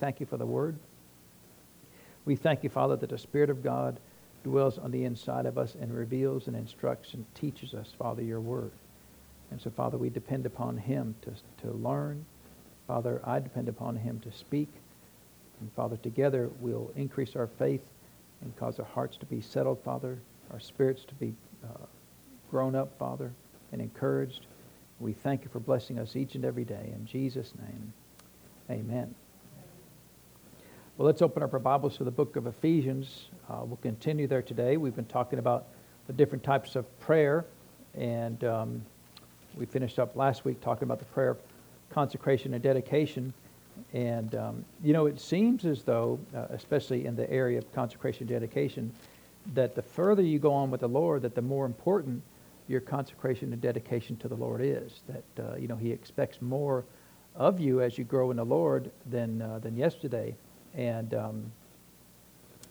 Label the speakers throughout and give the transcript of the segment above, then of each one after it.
Speaker 1: thank you for the word. We thank you, Father, that the Spirit of God dwells on the inside of us and reveals and instructs and teaches us, Father, your word. And so, Father, we depend upon him to, to learn. Father, I depend upon him to speak. And Father, together we'll increase our faith and cause our hearts to be settled, Father, our spirits to be uh, grown up, Father, and encouraged. We thank you for blessing us each and every day. In Jesus' name, amen. Well, let's open up our Bibles to the book of Ephesians. Uh, we'll continue there today. We've been talking about the different types of prayer, and um, we finished up last week talking about the prayer of consecration and dedication. And, um, you know, it seems as though, uh, especially in the area of consecration and dedication, that the further you go on with the Lord, that the more important your consecration and dedication to the Lord is. That, uh, you know, He expects more of you as you grow in the Lord than, uh, than yesterday. And, um,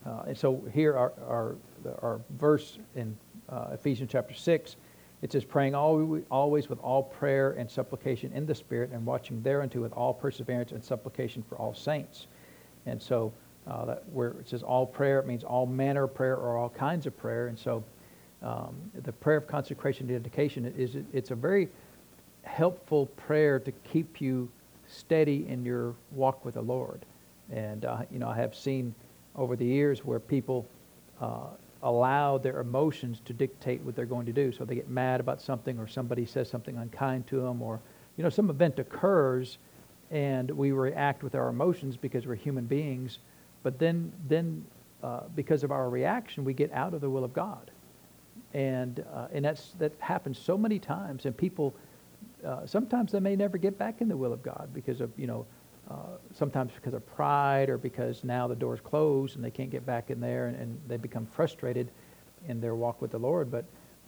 Speaker 1: uh, and so here our, our, our verse in uh, Ephesians chapter 6, it says, praying always with all prayer and supplication in the Spirit and watching thereunto with all perseverance and supplication for all saints. And so uh, that where it says all prayer, it means all manner of prayer or all kinds of prayer. And so um, the prayer of consecration and dedication is it's a very helpful prayer to keep you steady in your walk with the Lord. And uh, you know, I have seen over the years where people uh, allow their emotions to dictate what they're going to do. So they get mad about something, or somebody says something unkind to them, or you know, some event occurs, and we react with our emotions because we're human beings. But then, then uh, because of our reaction, we get out of the will of God and uh, and that's that happens so many times and people uh, sometimes they may never get back in the will of god because of you know uh, sometimes because of pride or because now the door's closed and they can't get back in there and, and they become frustrated in their walk with the lord. But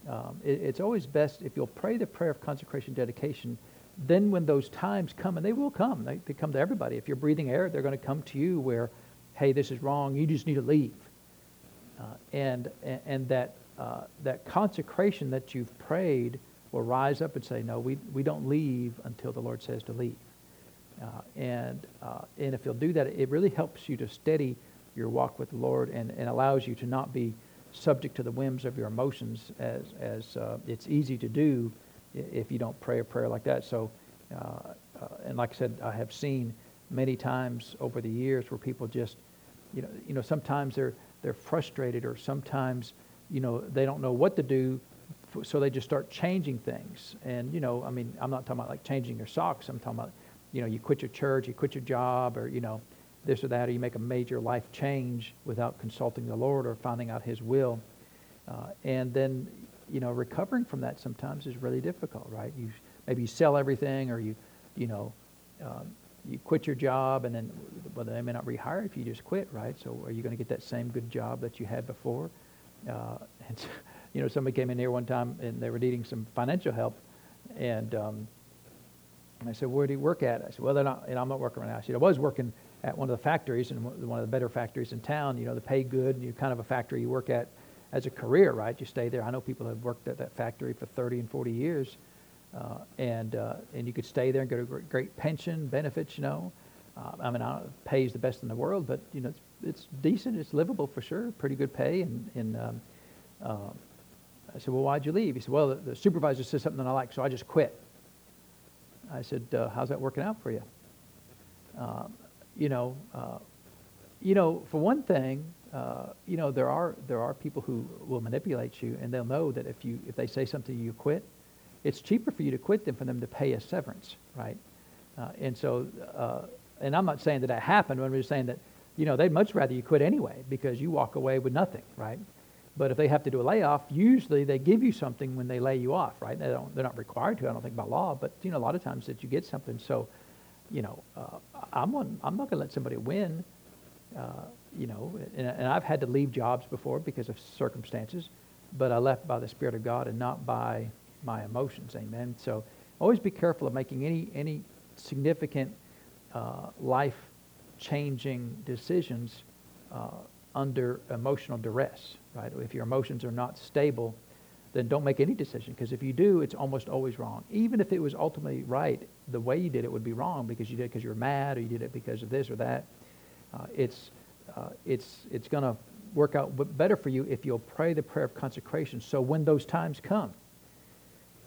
Speaker 1: um, it, it's always best if you'll pray the prayer of consecration dedication then when those times come and they will come they, they come to everybody. If you're breathing air they're going to come to you where hey this is wrong you just need to leave. Uh, and, and and that uh, that consecration that you've prayed will rise up and say, no, we, we don't leave until the Lord says to leave. Uh, and, uh, and if you'll do that, it really helps you to steady your walk with the Lord and, and allows you to not be subject to the whims of your emotions as, as uh, it's easy to do if you don't pray a prayer like that. So, uh, uh, and like I said, I have seen many times over the years where people just, you know, you know sometimes they're, they're frustrated or sometimes you know, they don't know what to do, so they just start changing things. And, you know, I mean, I'm not talking about like changing your socks. I'm talking about, you know, you quit your church, you quit your job, or, you know, this or that, or you make a major life change without consulting the Lord or finding out His will. Uh, and then, you know, recovering from that sometimes is really difficult, right? You maybe you sell everything, or you, you know, um, you quit your job, and then well, they may not rehire if you just quit, right? So are you going to get that same good job that you had before? Uh, and, you know, somebody came in here one time and they were needing some financial help. And, um, and I said, where do you work at? I said, well, not, you know, I'm not working right now. I said, I was working at one of the factories and one of the better factories in town. You know, they pay good. You're kind of a factory you work at as a career, right? You stay there. I know people have worked at that factory for 30 and 40 years. Uh, and, uh, and you could stay there and get a great, pension, benefits, you know. Uh, I mean, I pays the best in the world, but, you know, it's it's decent. It's livable for sure. Pretty good pay. And, and um, uh, I said, well, why'd you leave? He said, well, the, the, supervisor said something that I like, so I just quit. I said, uh, how's that working out for you? Uh, you know, uh, you know, for one thing, uh, you know, there are there are people who will manipulate you, and they'll know that if you if they say something, you quit. It's cheaper for you to quit than for them to pay a severance, right? Uh, and so, and I'm not saying that that happened. I'm just saying that you know, they'd much rather you quit anyway because you walk away with nothing, right? But if they have to do a layoff, usually they give you something when they lay you off, right? They don't, they're not required to, I don't think, by law, but, you know, a lot of times that you get something. So, you know, uh, I'm, I'm not going to let somebody win, uh, you know, and, and I've had to leave jobs before because of circumstances, but I left by the Spirit of God and not by my emotions, amen? So always be careful of making any, any significant uh, life changing decisions uh, under emotional duress, right? If your emotions are not stable, then don't make any decision because if you do, it's almost always wrong. Even if it was ultimately right, the way you did it would be wrong because you did it because you were mad or you did it because of this or that. Uh, it's uh, it's it's going to work out better for you if you'll pray the prayer of consecration. So when those times come,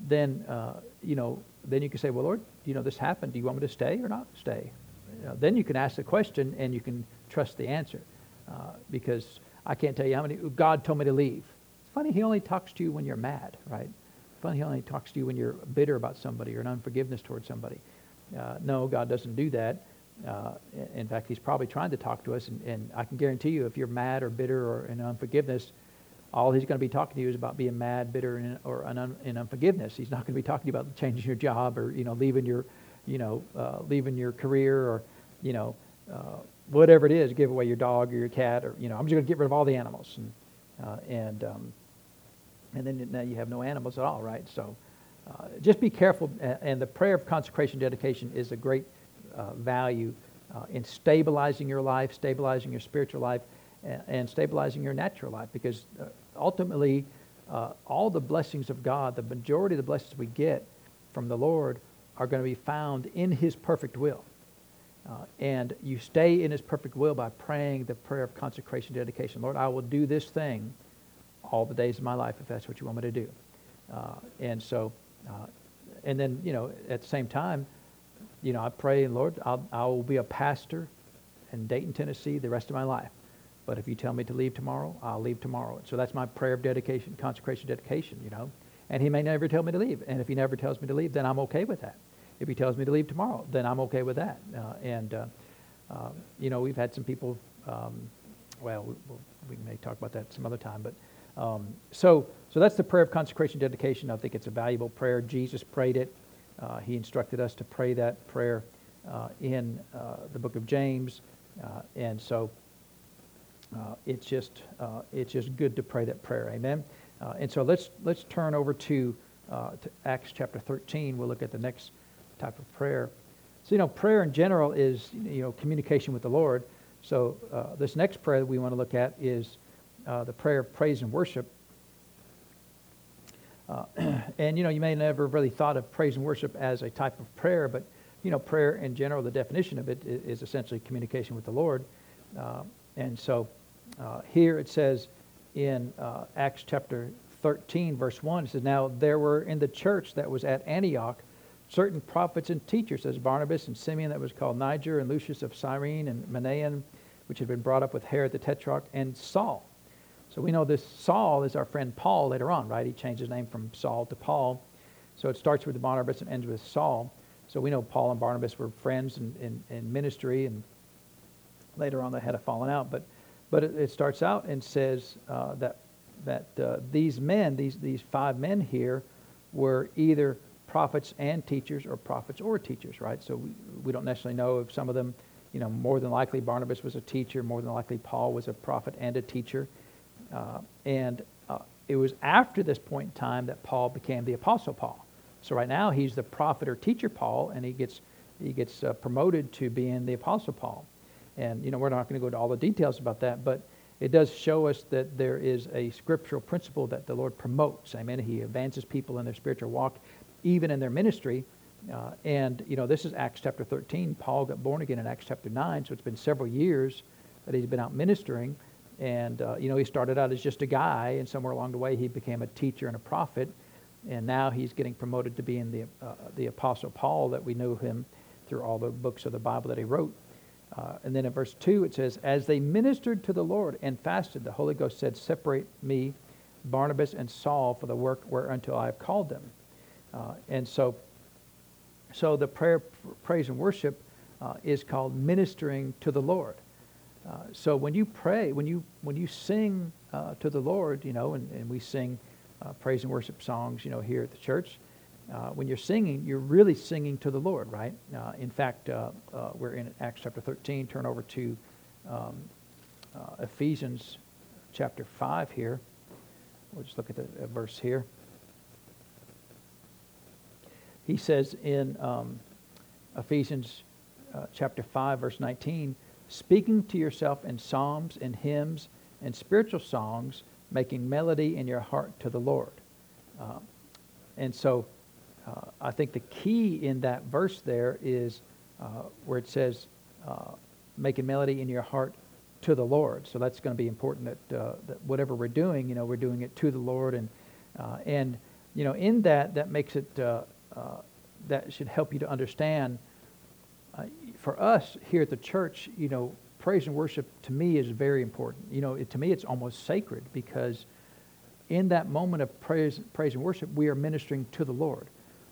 Speaker 1: then uh, you know then you can say, well, Lord, you know this happened. Do you want me to stay or not stay? You then you can ask the question and you can trust the answer, uh, because I can't tell you how many God told me to leave. It's funny He only talks to you when you're mad, right? Funny He only talks to you when you're bitter about somebody or an unforgiveness towards somebody. Uh, no, God doesn't do that. Uh, in fact, he's probably trying to talk to us, and, and, I can guarantee you, if you're mad or bitter or in unforgiveness, all he's going to be talking to you is about being mad, bitter, and, or un, in unforgiveness. He's not going to be talking to you about changing your job or you know leaving your, you know, uh, leaving your career or you know uh, whatever it is. Give away your dog or your cat or you know I'm just going to get rid of all the animals and uh, and um, and then now you have no animals at all, right? So uh, just be careful. And the prayer of consecration dedication is a great uh, value uh, in stabilizing your life, stabilizing your spiritual life, and, and stabilizing your natural life. Because uh, ultimately, uh, all the blessings of God, the majority of the blessings we get from the Lord, are going to be found in His perfect will. Uh, and you stay in His perfect will by praying the prayer of consecration, dedication. Lord, I will do this thing all the days of my life if that's what you want me to do. Uh, and so, and then, you know, at the same time, you know, I pray, Lord, I'll, I will be a pastor in Dayton, Tennessee the rest of my life. But if you tell me to leave tomorrow, I'll leave tomorrow. So that's my prayer of dedication, consecration, dedication, you know. And he may never tell me to leave. And if he never tells me to leave, then I'm okay with that. If he tells me to leave tomorrow, then I'm okay with that. Uh, and, uh, uh, you know, we've had some people, um, well, we, we, may talk about that some other time. But um, so, so that's the prayer of consecration, dedication. I think it's a valuable prayer. Jesus prayed it. Uh, he instructed us to pray that prayer uh, in uh, the book of James. Uh, and so uh, it's, just, uh, it's just good to pray that prayer. Amen. and so let's, let's turn over to, to Acts chapter 13. We'll look at the next type of prayer. So, you know, prayer in general is, you know, communication with the Lord. So this next prayer that we want to look at is the prayer of praise and worship. Uh, and you know, you may never really thought of praise and worship as a type of prayer, but you know, prayer in general, the definition of it is essentially communication with the Lord. Uh, and so uh, here it says in uh, Acts chapter 13, verse 1, it says, Now there were in the church that was at Antioch certain prophets and teachers, as Barnabas and Simeon that was called Niger, and Lucius of Cyrene, and Manaen, which had been brought up with Herod the Tetrarch, and Saul so we know this Saul is our friend Paul later on, right? He changed his name from Saul to Paul. So it starts with Barnabas and ends with Saul. So we know Paul and Barnabas were friends in, in, in ministry, and later on they had a falling out. But, but it, it starts out and says uh, that, that uh, these men, these, these five men here, were either prophets and teachers or prophets or teachers, right? So we, we don't necessarily know if some of them, you know, more than likely Barnabas was a teacher, more than likely Paul was a prophet and a teacher. Uh, and uh, it was after this point in time that Paul became the Apostle Paul. So right now he's the prophet or teacher Paul, and he gets he gets uh, promoted to being the Apostle Paul. And you know we're not going to go into all the details about that, but it does show us that there is a scriptural principle that the Lord promotes. Amen. He advances people in their spiritual walk, even in their ministry. Uh, and you know this is Acts chapter 13. Paul got born again in Acts chapter 9, so it's been several years that he's been out ministering. And, uh, you know, he started out as just a guy, and somewhere along the way he became a teacher and a prophet. And now he's getting promoted to being the, uh, the Apostle Paul that we know him through all the books of the Bible that he wrote. Uh, and then in verse 2 it says, As they ministered to the Lord and fasted, the Holy Ghost said, Separate me, Barnabas and Saul, for the work whereunto I have called them. Uh, and so, so the prayer, praise, and worship uh, is called ministering to the Lord. Uh, so when you pray, when you when you sing uh, to the Lord, you know, and, and we sing uh, praise and worship songs, you know, here at the church. Uh, when you're singing, you're really singing to the Lord, right? Uh, in fact, we're in Acts chapter 13. Turn over to um, Ephesians chapter 5 here. We'll just look at the verse here. He says in um, Ephesians chapter 5, verse 19 speaking to yourself in psalms and hymns and spiritual songs, making melody in your heart to the Lord. Uh, and so uh, I think the key in that verse there is uh, where it says, uh, making melody in your heart to the Lord. So that's going to be important that, uh, that whatever we're doing, you know, we're doing it to the Lord. And, uh, and you know, in that, that makes it, uh, that should help you to understand. Uh, for us here at the church, you know, praise and worship to me is very important. You know, it, to me, it's almost sacred because in that moment of praise, praise and worship, we are ministering to the Lord.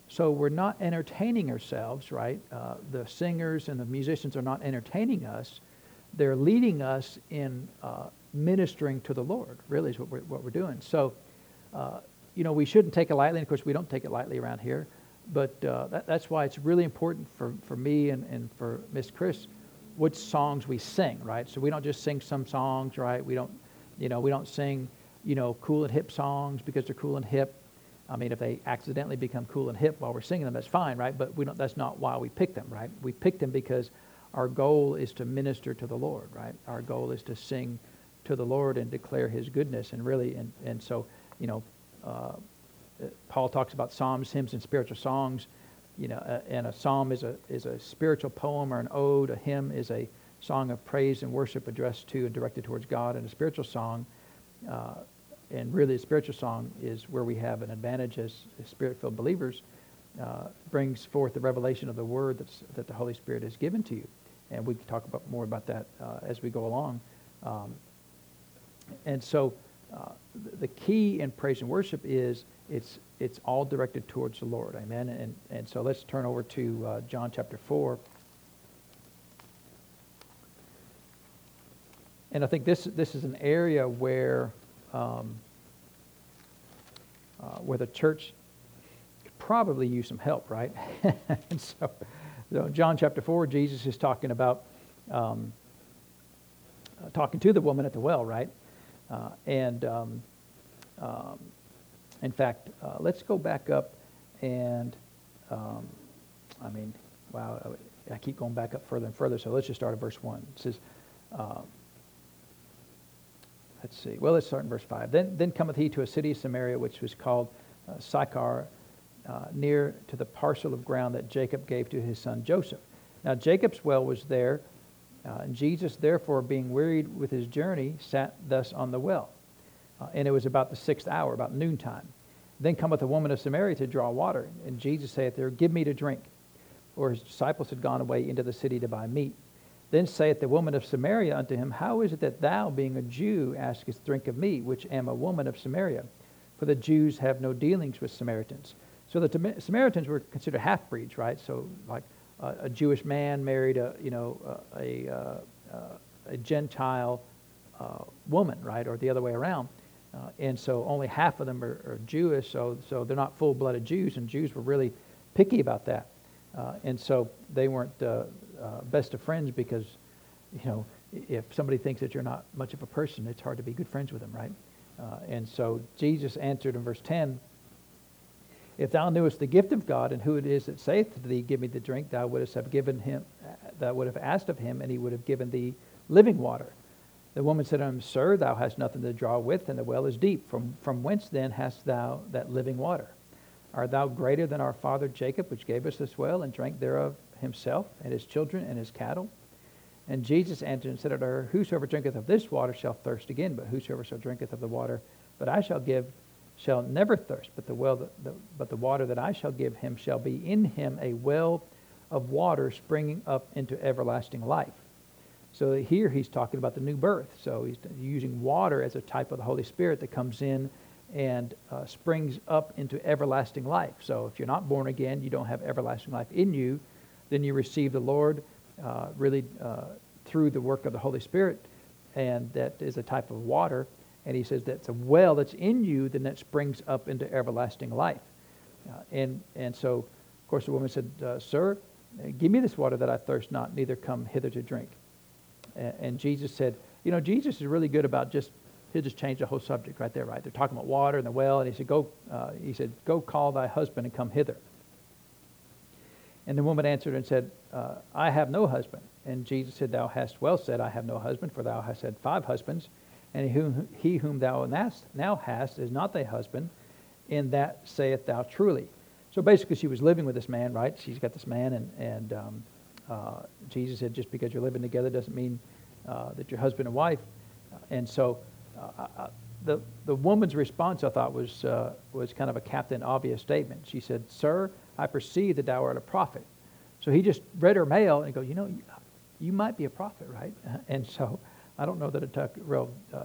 Speaker 1: So we're not entertaining ourselves, right? Uh, the singers and the musicians are not entertaining us they're leading us in uh, ministering to the Lord, really, is what we're, what we're doing. So, uh, you know, we shouldn't take it lightly. And of course, we don't take it lightly around here. But uh, that, that's why it's really important for, for me and, and for Miss Chris which songs we sing, right? So we don't just sing some songs, right? We don't, you know, we don't sing, you know, cool and hip songs because they're cool and hip. I mean, if they accidentally become cool and hip while we're singing them, that's fine, right? But we don't, that's not why we pick them, right? We pick them because our goal is to minister to the Lord, right? Our goal is to sing to the Lord and declare His goodness. And really, and, and so, you know, uh, Paul talks about psalms, hymns, and spiritual songs. You know, uh, and a psalm is a is a spiritual poem or an ode. A hymn is a song of praise and worship addressed to and directed towards God. And a spiritual song, uh, and really, a spiritual song is where we have an advantage as, as spirit-filled believers. Uh, brings forth the revelation of the word that's, that the Holy Spirit has given to you and we can talk about more about that uh, as we go along. Um, and so, uh, the key in praise and worship is it's it's all directed towards the Lord. Amen. And and so let's turn over to uh, John chapter four. And I think this this is an area where um, uh, where the church could probably use some help, right? and so so John chapter 4, Jesus is talking about um, uh, talking to the woman at the well, right? Uh, and um, um, in fact, uh, let's go back up and, um, I mean, wow, I keep going back up further and further, so let's just start at verse 1. It says, uh, let's see, well, let's start in verse 5. Then, then cometh he to a city of Samaria, which was called uh, Sychar, uh, near to the parcel of ground that Jacob gave to his son Joseph. Now Jacob's well was there, uh, and Jesus, therefore, being wearied with his journey, sat thus on the well. Uh, and it was about the sixth hour, about noontime. Then cometh a woman of Samaria to draw water, and Jesus saith there, Give me to drink. For his disciples had gone away into the city to buy meat. Then saith the woman of Samaria unto him, How is it that thou, being a Jew, askest drink of me, which am a woman of Samaria? For the Jews have no dealings with Samaritans. So the Samaritans were considered half-breeds, right? So like uh, a Jewish man married a, you know, a, a, uh, a Gentile uh, woman, right? Or the other way around. Uh, and so only half of them are, are, Jewish, so, so they're not full-blooded Jews, and Jews were really picky about that. Uh, and so they weren't uh, best of friends because, you know, if somebody thinks that you're not much of a person, it's hard to be good friends with them, right? and so Jesus answered in verse 10, if thou knewest the gift of God and who it is that saith to thee, Give me the drink, thou wouldst have given him, thou would have asked of him, and he would have given thee living water. The woman said unto him, Sir, thou hast nothing to draw with, and the well is deep. From, from whence then hast thou that living water? Art thou greater than our father Jacob, which gave us this well, and drank thereof himself, and his children, and his cattle? And Jesus answered and said unto her, Whosoever drinketh of this water shall thirst again, but whosoever shall drinketh of the water but I shall give shall never thirst, but the, well, the, the, but the water that I shall give him shall be in him a well of water springing up into everlasting life. So here he's talking about the new birth. So he's using water as a type of the Holy Spirit that comes in and uh, springs up into everlasting life. So if you're not born again, you don't have everlasting life in you, then you receive the Lord uh, really uh, through the work of the Holy Spirit, and that is a type of water. And he says that's a well that's in you, then that springs up into everlasting life. Uh, and, and so, of course, the woman said, uh, Sir, give me this water that I thirst not, neither come hither to drink. And, Jesus said, You know, Jesus is really good about just, he'll just change the whole subject right there, right? They're talking about water and the well, and he said, Go, uh, he said, Go call thy husband and come hither. And the woman answered and said, uh, I have no husband. And Jesus said, Thou hast well said, I have no husband, for thou hast had five husbands and he whom thou now hast is not thy husband, in that saith thou truly. So basically, she was living with this man, right? She's got this man, and, and um, Uh, Jesus said, just because you're living together doesn't mean uh, that you're husband and wife. And so uh, the, the woman's response, I thought, was, uh, was kind of a Captain Obvious statement. She said, Sir, I perceive that thou art a prophet. So he just read her mail and goes, You know, you, you might be a prophet, right? And so I don't know that it took real uh,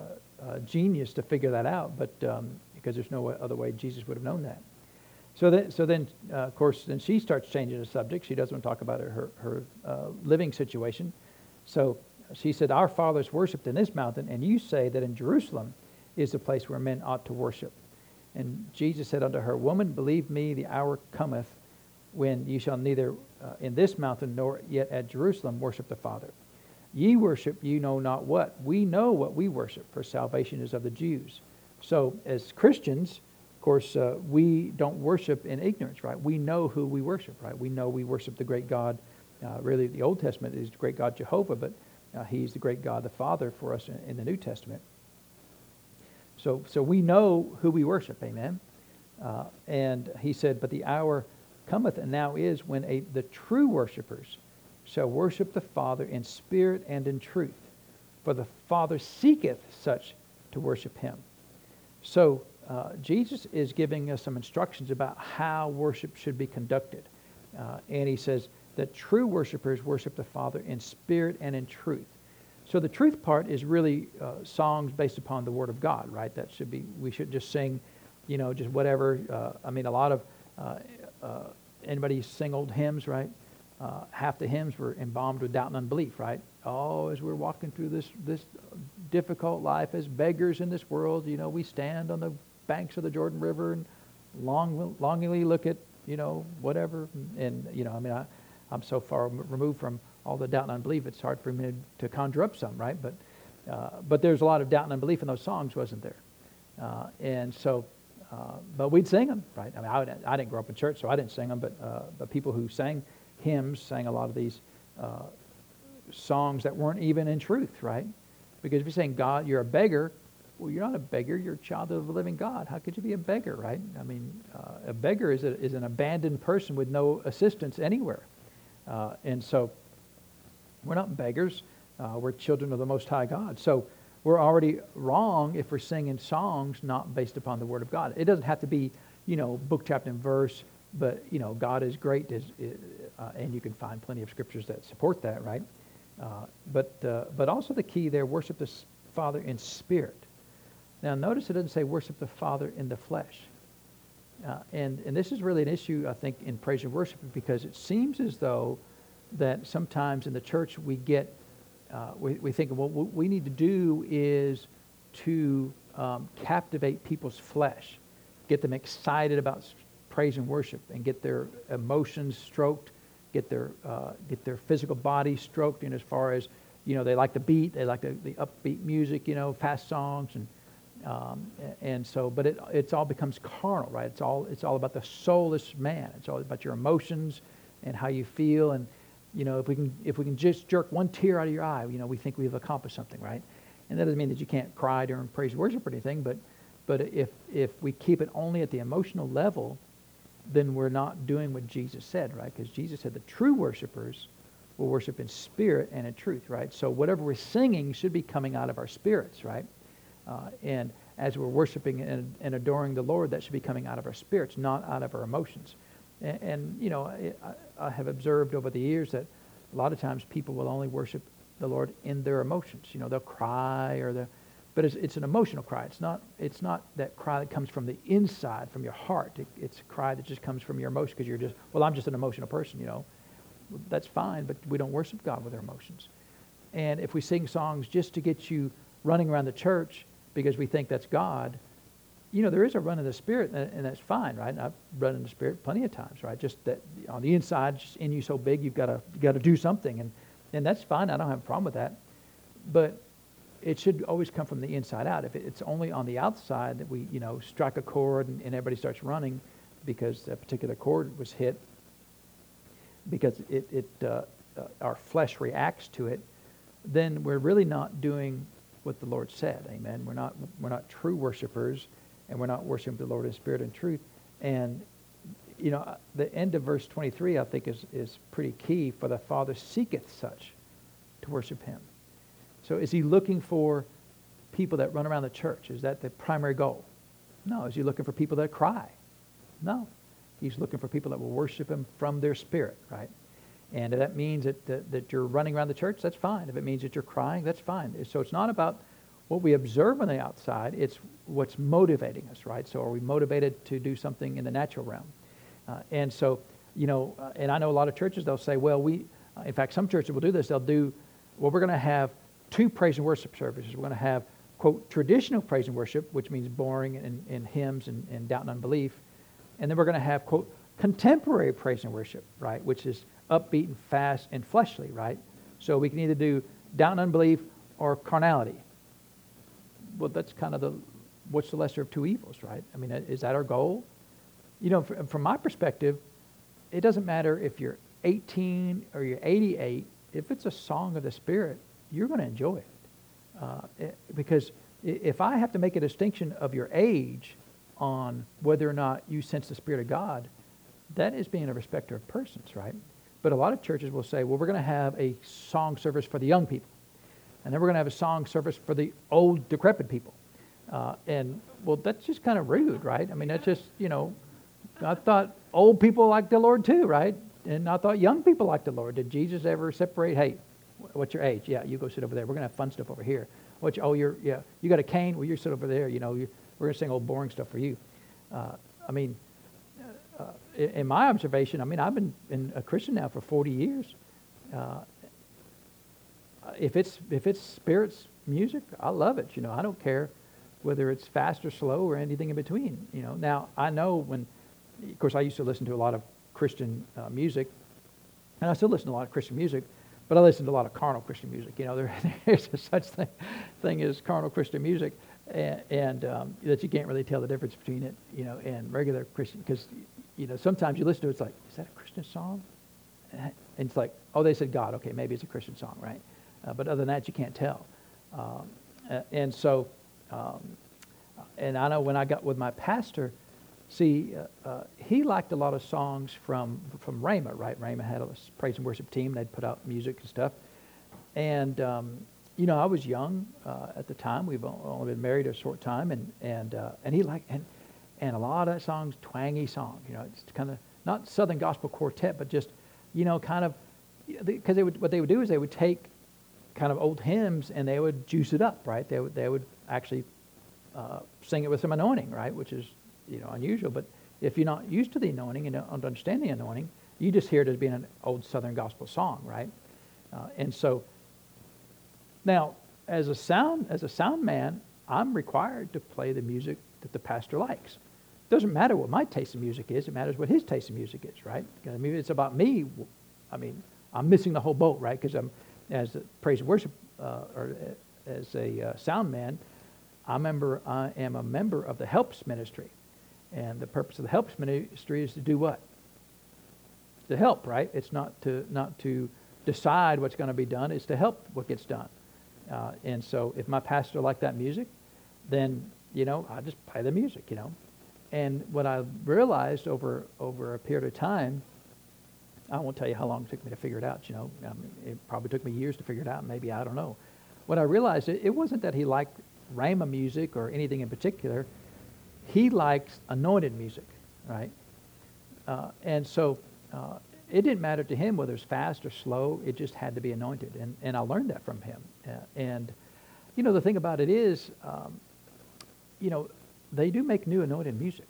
Speaker 1: uh, genius to figure that out, but um, because there's no other way Jesus would have known that. So then, so then uh, of course, then she starts changing the subject. She doesn't want to talk about her, her uh, living situation. So she said, Our fathers worshipped in this mountain, and you say that in Jerusalem is the place where men ought to worship. And Jesus said unto her, Woman, believe me, the hour cometh when ye shall neither uh, in this mountain nor yet at Jerusalem worship the Father. Ye worship you know not what. We know what we worship, for salvation is of the Jews. So, as Christians, course, uh, we don't worship in ignorance, right? We know who we worship, right? We know we worship the great God. Uh, really, the Old Testament is the great God Jehovah, but uh, He's the great God the Father for us in, in, the New Testament. So, so we know who we worship, amen? Uh, and He said, But the hour cometh and now is when a, the true worshippers shall worship the Father in spirit and in truth. For the Father seeketh such to worship him. So uh, Jesus is giving us some instructions about how worship should be conducted. Uh, and he says that true worshipers worship the Father in spirit and in truth. So the truth part is really uh, songs based upon the Word of God, right? That should be, we should just sing, you know, just whatever. Uh, I mean, a lot of, uh, anybody sing old hymns, right? half the hymns were embalmed with doubt and unbelief, right? Oh, as we're walking through this, this difficult life as beggars in this world, you know, we stand on the banks of the Jordan River and long, longingly look at, you know, whatever. And, you know, I mean, I, I'm so far removed from all the doubt and unbelief, it's hard for me to conjure up some, right? But, uh, but there's a lot of doubt and unbelief in those songs, wasn't there? Uh, and so, uh, but we'd sing them, right? I mean, I, I, didn't grow up in church, so I didn't sing them, but, uh, but people who sang hymns, sang a lot of these uh, songs that weren't even in truth, right? Because if you're saying, God, you're a beggar, well, you're not a beggar. You're a child of the living God. How could you be a beggar, right? I mean, uh, a beggar is, a, is an abandoned person with no assistance anywhere. Uh, and so we're not beggars. Uh, we're children of the Most High God. So we're already wrong if we're singing songs not based upon the Word of God. It doesn't have to be, you know, book, chapter, and verse, but, you know, God is great, is, uh, and you can find plenty of scriptures that support that, right? Uh, but, uh, but also the key there, worship the Father in spirit. Now, notice it doesn't say worship the Father in the flesh. Uh, and, and this is really an issue, I think, in praise and worship because it seems as though that sometimes in the church we get, uh, we, we think, well, what we need to do is to um, captivate people's flesh, get them excited about praise and worship, and get their emotions stroked get their uh, get their physical body stroked in as far as you know they like the beat, they like the, the upbeat music, you know, fast songs and um, and so, but it it's all becomes carnal, right? It's all it's all about the soulless man. It's all about your emotions and how you feel, and you know, if we can if we can just jerk one tear out of your eye, you know, we think we've accomplished something, right? And that doesn't mean that you can't cry during praise worship or anything, but but if if we keep it only at the emotional level, then we're not doing what Jesus said, right? Because Jesus said the true worshipers will worship in spirit and in truth, right? So whatever we're singing should be coming out of our spirits, right? Uh, and as we're worshiping and, and, adoring the Lord, that should be coming out of our spirits, not out of our emotions. And, and you know, I, I, have observed over the years that a lot of times people will only worship the Lord in their emotions. You know, they'll cry or they'll but it's, it's an emotional cry. It's not, it's not that cry that comes from the inside, from your heart. It, it's a cry that just comes from your emotion because you're just, well, I'm just an emotional person, you know. That's fine, but we don't worship God with our emotions. And if we sing songs just to get you running around the church because we think that's God, you know, there is a run in the spirit, and that's fine, right? And I've run in the spirit plenty of times, right? Just that on the inside, just in you so big, you've got to you got to do something, and and that's fine. I don't have a problem with that. But it should always come from the inside out. If it's only on the outside that we, you know, strike a chord and, and everybody starts running because a particular chord was hit, because it, it uh, uh, our flesh reacts to it, then we're really not doing what the Lord said. Amen. We're not we're not true worshipers, and we're not worshiping the Lord in spirit and truth. And you know, the end of verse 23, I think, is, is pretty key. For the Father seeketh such to worship him. So is he looking for people that run around the church? Is that the primary goal? No. Is he looking for people that cry? No. He's looking for people that will worship him from their spirit, right? And if that means that, that, that you're running around the church, that's fine. If it means that you're crying, that's fine. So it's not about what we observe on the outside, it's what's motivating us, right? So are we motivated to do something in the natural realm? Uh, and so, you know, uh, and I know a lot of churches, they'll say, well, we, in fact, some churches will do this. They'll do, well, we're going to have two praise and worship services. We're going to have, quote, traditional praise and worship, which means boring and, and hymns and, and doubt and unbelief. And then we're going to have, quote, contemporary praise and worship, right, which is upbeat and fast and fleshly, right? So we can either do down unbelief or carnality. Well, that's kind of the, what's the lesser of two evils, right? I mean, is that our goal? You know, from my perspective, it doesn't matter if you're 18 or you're 88. If it's a song of the Spirit, you're going to enjoy it. Uh. Because if I have to make a distinction of your age on whether or not you sense the Spirit of God, that is being a respecter of persons, right? But a lot of churches will say, well, we're going to have a song service for the young people. And then we're going to have a song service for the old, decrepit people. Uh, and, well, that's just kind of rude, right? I mean, that's just, you know, I thought old people like the Lord too, right? And I thought young people like the Lord. Did Jesus ever separate, hey, what's your age? Yeah, you go sit over there. We're going to have fun stuff over here. What's oh, you're, yeah, you got a cane? Well, you sit over there. You know, you, we're going to sing old boring stuff for you. Uh, I mean, in my observation, I mean, I've been, been a Christian now for 40 years. Uh, if it's if it's spirits music, I love it. You know, I don't care whether it's fast or slow or anything in between. You know, now I know when, of course, I used to listen to a lot of Christian uh, music, and I still listen to a lot of Christian music, but I listen to a lot of carnal Christian music. You know, there, there's such thing thing as carnal Christian music, and, and um, that you can't really tell the difference between it, you know, and regular Christian because you know sometimes you listen to it, it's like, is that a Christian song? And it's like, oh, they said God. Okay, maybe it's a Christian song, right? Uh, but other than that, you can't tell. Um, and so, um, and I know when I got with my pastor, see, uh, uh, he liked a lot of songs from from Rhema, right? Rhema had a praise and worship team. They'd put out music and stuff. And um, you know, I was young uh, at the time. We've only been married a short time, and and uh, and he liked and and a lot of songs, twangy songs. You know, it's kind of not Southern Gospel Quartet, but just you know, kind of because they would what they would do is they would take kind of old hymns and they would juice it up, right? They would, they would actually uh, sing it with some anointing, right? Which is, you know, unusual. But if you're not used to the anointing and don't understand the anointing, you just hear it as being an old Southern gospel song, right? Uh, and so now, as a sound as a sound man, I'm required to play the music that the pastor likes. Doesn't matter what my taste in music is; it matters what his taste in music is, right? I mean, it's about me. I mean, I'm missing the whole boat, right? Because I'm as a praise and worship uh, or uh, as a uh, sound man, I remember I am a member of the Helps Ministry. And the purpose of the Helps Ministry is to do what? To help, right? It's not to, not to decide what's going to be done. It's to help what gets done. Uh, and so if my pastor liked that music, then, you know, I just play the music, you know. And what I realized over, over a period of time I won't tell you how long it took me to figure it out. You know, I mean, it probably took me years to figure it out. Maybe I don't know. What I realized, it, it wasn't that he liked Rhema music or anything in particular. He likes anointed music, right? Uh, and so uh, it didn't matter to him whether it's fast or slow. It just had to be anointed, and and I learned that from him. Uh, and you know, the thing about it is, um, you know, they do make new anointed music,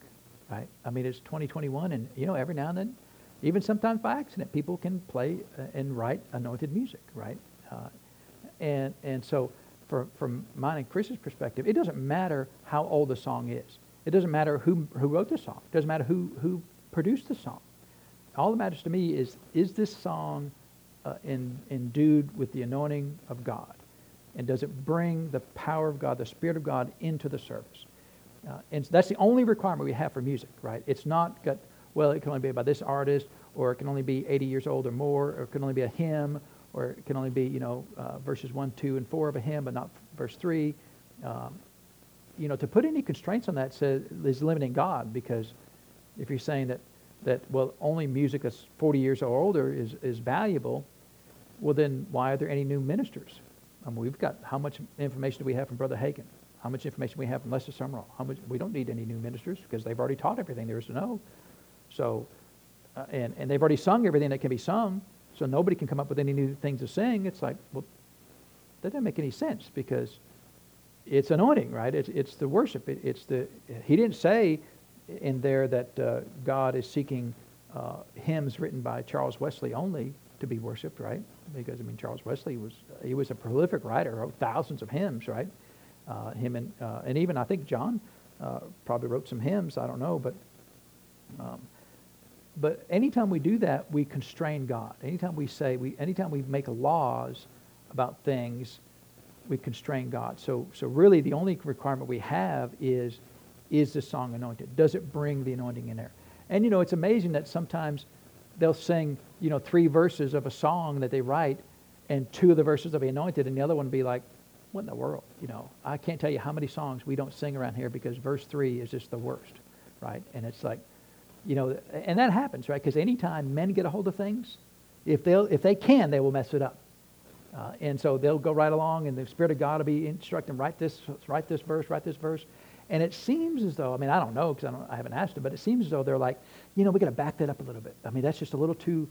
Speaker 1: right? I mean, it's 2021, and you know, every now and then even sometimes by accident, people can play uh, and write anointed music, right? Uh, and and so, for, from mine and Chris's perspective, it doesn't matter how old the song is. It doesn't matter who who wrote the song. It doesn't matter who who produced the song. All that matters to me is is this song uh, in, endued with the anointing of God, and does it bring the power of God, the Spirit of God, into the service? Uh, and that's the only requirement we have for music, right? It's not got well, it can only be by this artist, or it can only be 80 years old or more, or it can only be a hymn, or it can only be, you know, uh, verses 1, 2, and 4 of a hymn, but not verse 3. Um, you know, to put any constraints on that says, is limiting God, because if you're saying that that, well, only music that's 40 years or older is, is valuable, well, then why are there any new ministers? I mean, we've got how much information do we have from Brother Hagin? How much information we have from Lester Sumrall? How much? We don't need any new ministers because they've already taught everything there is to know. So, uh, and, and they've already sung everything that can be sung, so nobody can come up with any new things to sing. It's like, well, that doesn't make any sense because it's anointing, right? It's, it's the worship. It, it's the, he didn't say in there that uh, God is seeking uh, hymns written by Charles Wesley only to be worshipped, right? Because I mean, Charles Wesley was he was a prolific writer, wrote thousands of hymns, right? Uh, him and uh, and even I think John uh, probably wrote some hymns. I don't know, but um, but anytime we do that, we constrain God. Anytime we say we, anytime we make laws about things, we constrain God. So so really, the only requirement we have is is the song anointed? Does it bring the anointing in there? And you know, it's amazing that sometimes they'll sing, you know, three verses of a song that they write, and two of the verses will be anointed, and the other one will be like, what in the world? You know, I can't tell you how many songs we don't sing around here because verse three is just the worst, right? And it's like, you know, and that happens, right? Because anytime men get a hold of things, if they'll if they can, they will mess it up. Uh, and so they'll go right along, and the Spirit of God will be instructing, write this, write this verse, write this verse. And it seems as though, I mean, I don't know because I, I, haven't asked them, but it seems as though they're like, you know, we got to back that up a little bit. I mean, that's just a little too,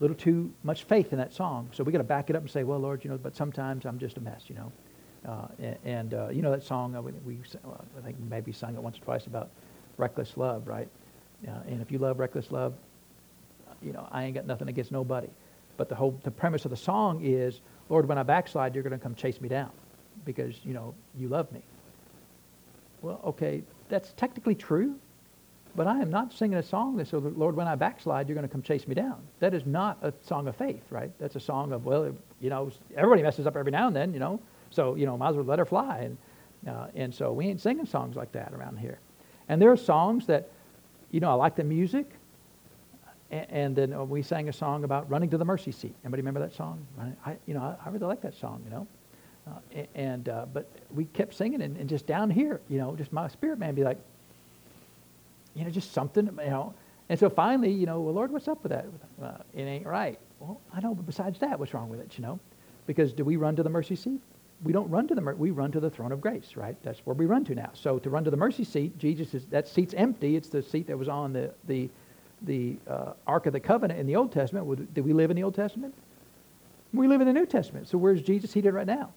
Speaker 1: little too much faith in that song. So we got to back it up and say, well, Lord, you know, but sometimes I'm just a mess, you know. Uh, and, uh, you know that song uh, we, we I think maybe sung it once or twice about reckless love, right? Uh, and if you love reckless love, you know, I ain't got nothing against nobody. But the whole the premise of the song is, Lord, when I backslide, you're going to come chase me down because you know you love me. Well, okay, that's technically true, but I am not singing a song that says, Lord, when I backslide, you're going to come chase me down. That is not a song of faith, right? That's a song of, well, you know, everybody messes up every now and then, you know, so, you know, might as well let her fly. And, uh, and so we ain't singing songs like that around here. And there are songs that, you know, I like the music. And, then we sang a song about running to the mercy seat. Anybody remember that song? I, you know, I, I really like that song, you know. Uh, and uh, but we kept singing and, and, just down here, you know, just my spirit man be like, you know, just something, you know. And so finally, you know, well, Lord, what's up with that? Uh, it ain't right. Well, I know, but besides that, what's wrong with it? You know, because do we run to the mercy seat? We don't run to the we run to the throne of grace, right? That's where we run to now. So to run to the mercy seat, Jesus is that seat's empty. It's the seat that was on the the the uh, Ark of the Covenant in the Old Testament. Did we live in the Old Testament? We live in the New Testament. So where's Jesus seated right now?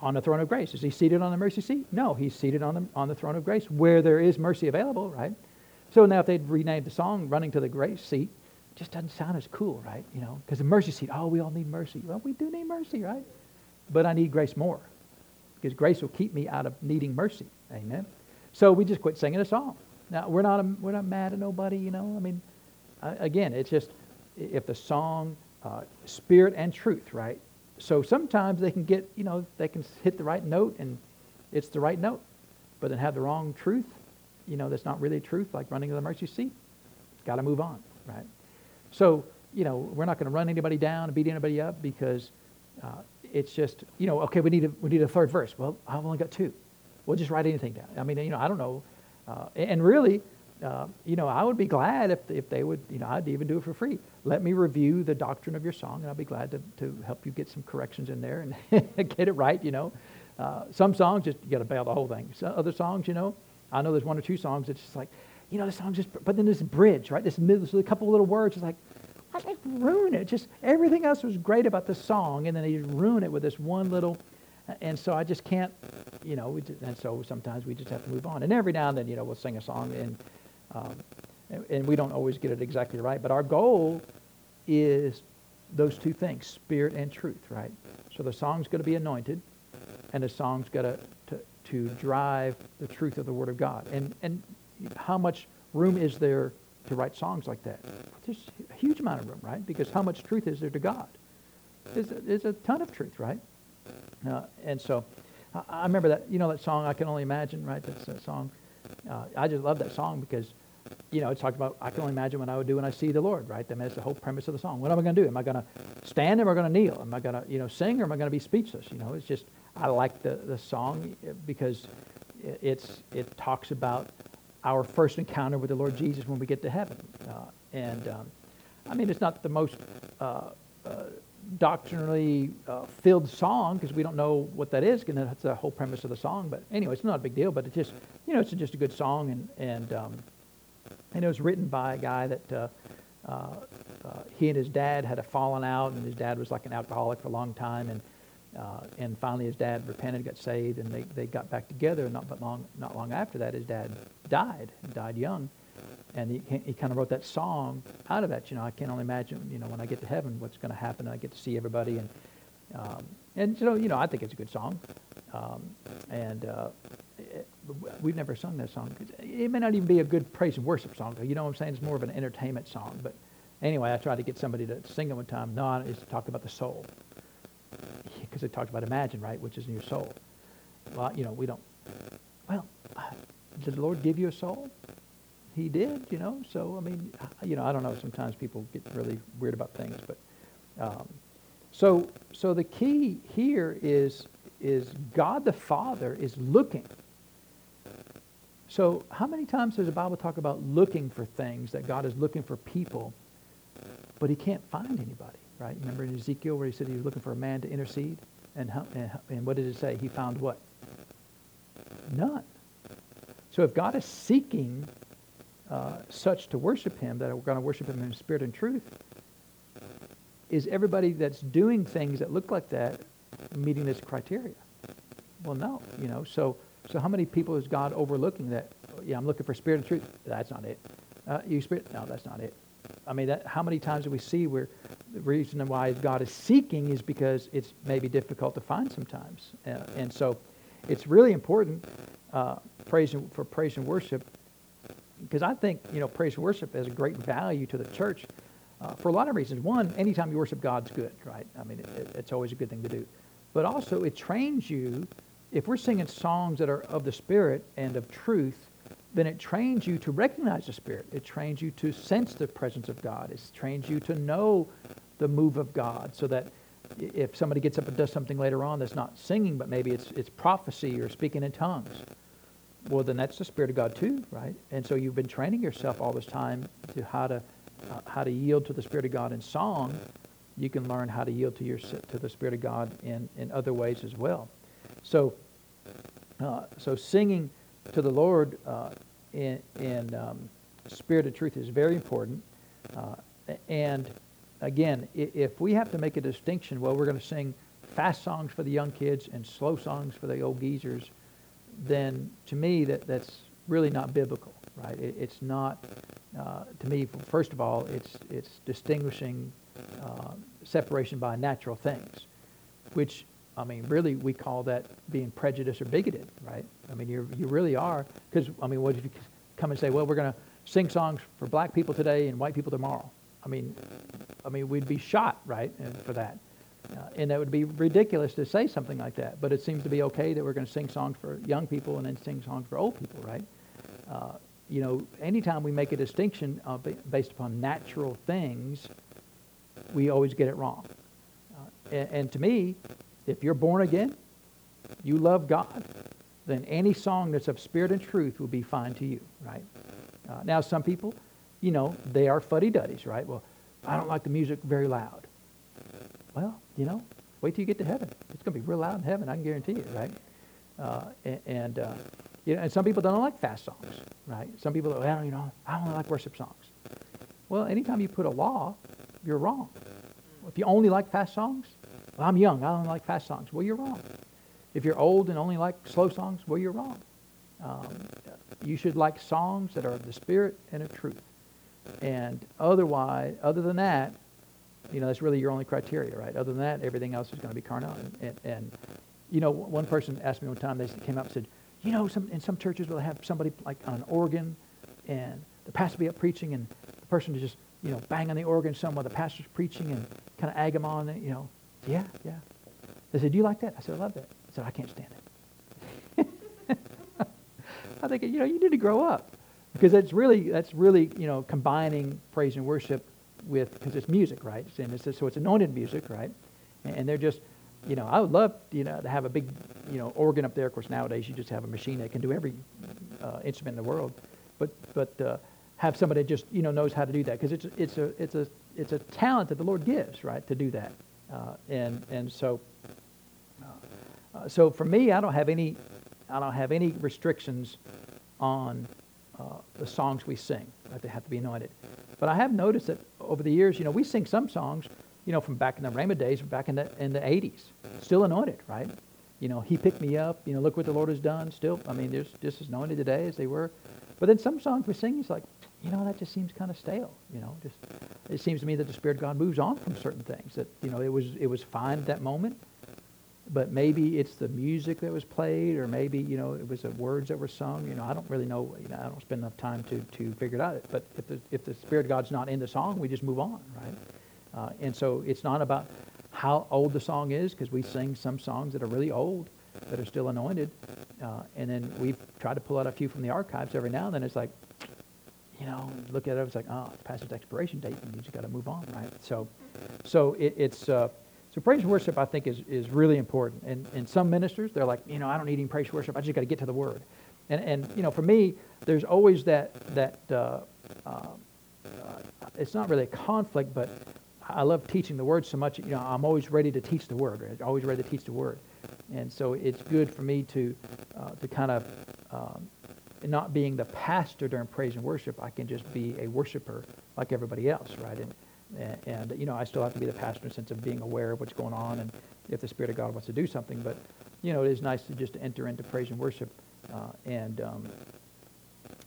Speaker 1: on the throne of grace. Is he seated on the mercy seat? No, he's seated on the, on the throne of grace where there is mercy available, right? So now if they'd renamed the song Running to the Grace Seat, just doesn't sound as cool, right? You know, because the mercy seat, oh, we all need mercy. Well, we do need mercy, right? But I need grace more because grace will keep me out of needing mercy. Amen. So we just quit singing a song. Now, we're not, we're not mad at nobody, you know. I mean, uh, again, it's just if the song, uh, spirit and truth, right? so sometimes they can get, you know, they can hit the right note and it's the right note, but then have the wrong truth, you know, that's not really truth, like running to the mercy seat. Got to move on, right? So, you know, we're not going to run anybody down and beat anybody up because uh, it's just, you know, okay, we need a, we need a third verse. Well, I've only got two. We'll just write anything down. I mean, you know, I don't know. Uh, and really, uh, you know, I would be glad if, if they would, you know, I'd even do it for free. Let me review the doctrine of your song, and I'll be glad to, to help you get some corrections in there and get it right, you know. Uh, some songs, just you got to bail the whole thing. Some other songs, you know, I know there's one or two songs that's just like, you know, the song just, but then this bridge, right? This, middle this a couple little words, it's like, I ruin it. Just everything else was great about the song, and then they just ruin it with this one little and so I just can't, you know, just, and so sometimes we just have to move on. And every now and then, you know, we'll sing a song and um, and, and we don't always get it exactly right, but our goal is those two things, spirit and truth, right? So the song's going to be anointed, and the song's to, to, to drive the truth of the Word of God. And, and how much room is there to write songs like that? There's a huge amount of room, right? Because how much truth is there to God? There's a, there's a ton of truth, right? Uh, and so I, I, remember that, you know, that song, I Can Only Imagine, right? That's that song. Uh, I just love that song because you know, it's talked about, I can only imagine what I would do when I see the Lord, right? I mean, that's the whole premise of the song. What am I going to do? Am I going to stand or am I going to kneel? Am I going to, you know, sing or am I going to be speechless? You know, it's just, I like the, the song because it's, it talks about our first encounter with the Lord Jesus when we get to heaven. Uh, and um, I mean, it's not the most uh, uh, doctrinally uh, filled song because we don't know what that is, and that's the whole premise of the song. But anyway, it's not a big deal. But it's just, you know, it's just a good song, and and um, and it was written by a guy that uh, uh, he and his dad had a falling out, and his dad was like an alcoholic for a long time, and uh, and finally his dad repented, got saved, and they, they got back together. And not but long not long after that, his dad died, died young, and he, he kind of wrote that song out of that. You know, I can only imagine, you know, when I get to heaven, what's going to happen. I get to see everybody, and um, and so you know, I think it's a good song, um, and uh, we've never sung that song. It may not even be a good praise and worship song. You know what I'm saying? It's more of an entertainment song. But anyway, I tried to get somebody to sing it one time. No, it's to talk about the soul, because it talked about imagine, right, which is in your soul. Well, you know, we don't. Well, did the Lord give you a soul? he did, you know. So I mean, you know, I don't know. Sometimes people get really weird about things, but um, so so the key here is is God the Father is looking. So how many times does the Bible talk about looking for things that God is looking for people, but He can't find anybody, right? Remember in Ezekiel where He said He was looking for a man to intercede, and how, and, and what did it say? He found what? None. So if God is seeking uh, such to worship him that are going to worship him in spirit and truth is everybody that's doing things that look like that meeting this criteria well no you know so so how many people is god overlooking that yeah i'm looking for spirit and truth that's not it uh, you spirit no that's not it i mean that how many times do we see where the reason why god is seeking is because it's maybe difficult to find sometimes uh, and so it's really important uh, praise and, for praise and worship because I think you know praise and worship has a great value to the church uh, for a lot of reasons. One, anytime you worship God's good, right? I mean, it, it's always a good thing to do. But also, it trains you. If we're singing songs that are of the Spirit and of truth, then it trains you to recognize the Spirit. It trains you to sense the presence of God. It trains you to know the move of God, so that if somebody gets up and does something later on that's not singing, but maybe it's it's prophecy or speaking in tongues well, then that's the Spirit of God too, right? And so you've been training yourself all this time to how to uh, how to yield to the Spirit of God in song. You can learn how to yield to your to the Spirit of God in in other ways as well. So, uh, so singing to the Lord uh, in in um, spirit of truth is very important. Uh, and again, if we have to make a distinction, well, we're going to sing fast songs for the young kids and slow songs for the old geezers then to me that, that's really not biblical, right? It, it's not, uh, to me, first of all, it's, it's distinguishing uh, separation by natural things, which, I mean, really we call that being prejudiced or bigoted, right? I mean, you you really are, because, I mean, what if you come and say, well, we're going to sing songs for black people today and white people tomorrow? I mean, I mean, we'd be shot, right, for that. Uh, and that would be ridiculous to say something like that. But it seems to be okay that we're going to sing songs for young people and then sing songs for old people, right? Uh, you know, anytime we make a distinction uh, based upon natural things, we always get it wrong. Uh, and, and to me, if you're born again, you love God, then any song that's of spirit and truth will be fine to you, right? Uh, now, some people, you know, they are fuddy-duddies, right? Well, I don't like the music very loud. Well, you know, wait till you get to heaven. It's going to be real loud in heaven. I can guarantee you, right? Uh, and, and uh, you know, and some people don't like fast songs, right? Some people, well, you know, I only like worship songs. Well, anytime you put a law, you're wrong. If you only like fast songs, well, I'm young. I don't like fast songs. Well, you're wrong. If you're old and only like slow songs, well, you're wrong. Um, you should like songs that are of the Spirit and of truth. And otherwise, other than that, you know, that's really your only criteria, right? Other than that, everything else is going to be carnal. And, and, and, you know, one person asked me one time, they came up and said, you know, some, in some churches will have somebody like on an organ, and the pastor be up preaching, and the person to just, you know, bang on the organ some while the pastor's preaching and kind of egg them on, you know. Yeah, yeah. They said, do you like that? I said, I love that. I said, I can't stand it. I think, you know, you need to grow up because that's really, that's really, you know, combining praise and worship with because it's music, right? And it's, so it's anointed music, right? And they're just, you know, I would love, you know, to have a big, you know, organ up there. Of course, nowadays you just have a machine that can do every uh, instrument in the world. But but uh, have somebody that just you know knows how to do that because it's it's a it's a it's a talent that the Lord gives, right, to do that. Uh, and and so uh, so for me, I don't have any I don't have any restrictions on uh, the songs we sing. Right? They have to be anointed. But I have noticed that over the years, you know, we sing some songs, you know, from back in the Rhema days, back in the in the 80s, still anointed, right? You know, He picked me up. You know, look what the Lord has done. Still, I mean, there's just as anointed today as they were. But then some songs we sing, it's like, you know, that just seems kind of stale. You know, just it seems to me that the Spirit of God moves on from certain things. That you know, it was it was fine at that moment, but maybe it's the music that was played, or maybe you know it was the words that were sung. You know, I don't really know. You know, I don't spend enough time to to figure it out. But if the if the Spirit of God's not in the song, we just move on, right? Uh, and so it's not about how old the song is, because we sing some songs that are really old that are still anointed, uh, and then we've tried to pull out a few from the archives every now and then. It's like, you know, look at it, it's like, oh, it's past its expiration date, and you just got to move on, right? So, so it, it's uh, so praise and worship, I think, is, is really important. And, and some ministers, they're like, you know, I don't need any praise worship. I just got to get to the Word. And, and, you know, for me, there's always that, that uh, uh, it's not really a conflict, but I love teaching the Word so much. You know, I'm always ready to teach the Word. Right? Always ready to teach the Word. And so it's good for me to, uh, to kind of, um, not being the pastor during praise and worship, I can just be a worshiper like everybody else, right? And, and, and, you know, I still have to be the pastor in the sense of being aware of what's going on and if the Spirit of God wants to do something. But, you know, it is nice to just enter into praise and worship uh, and, um,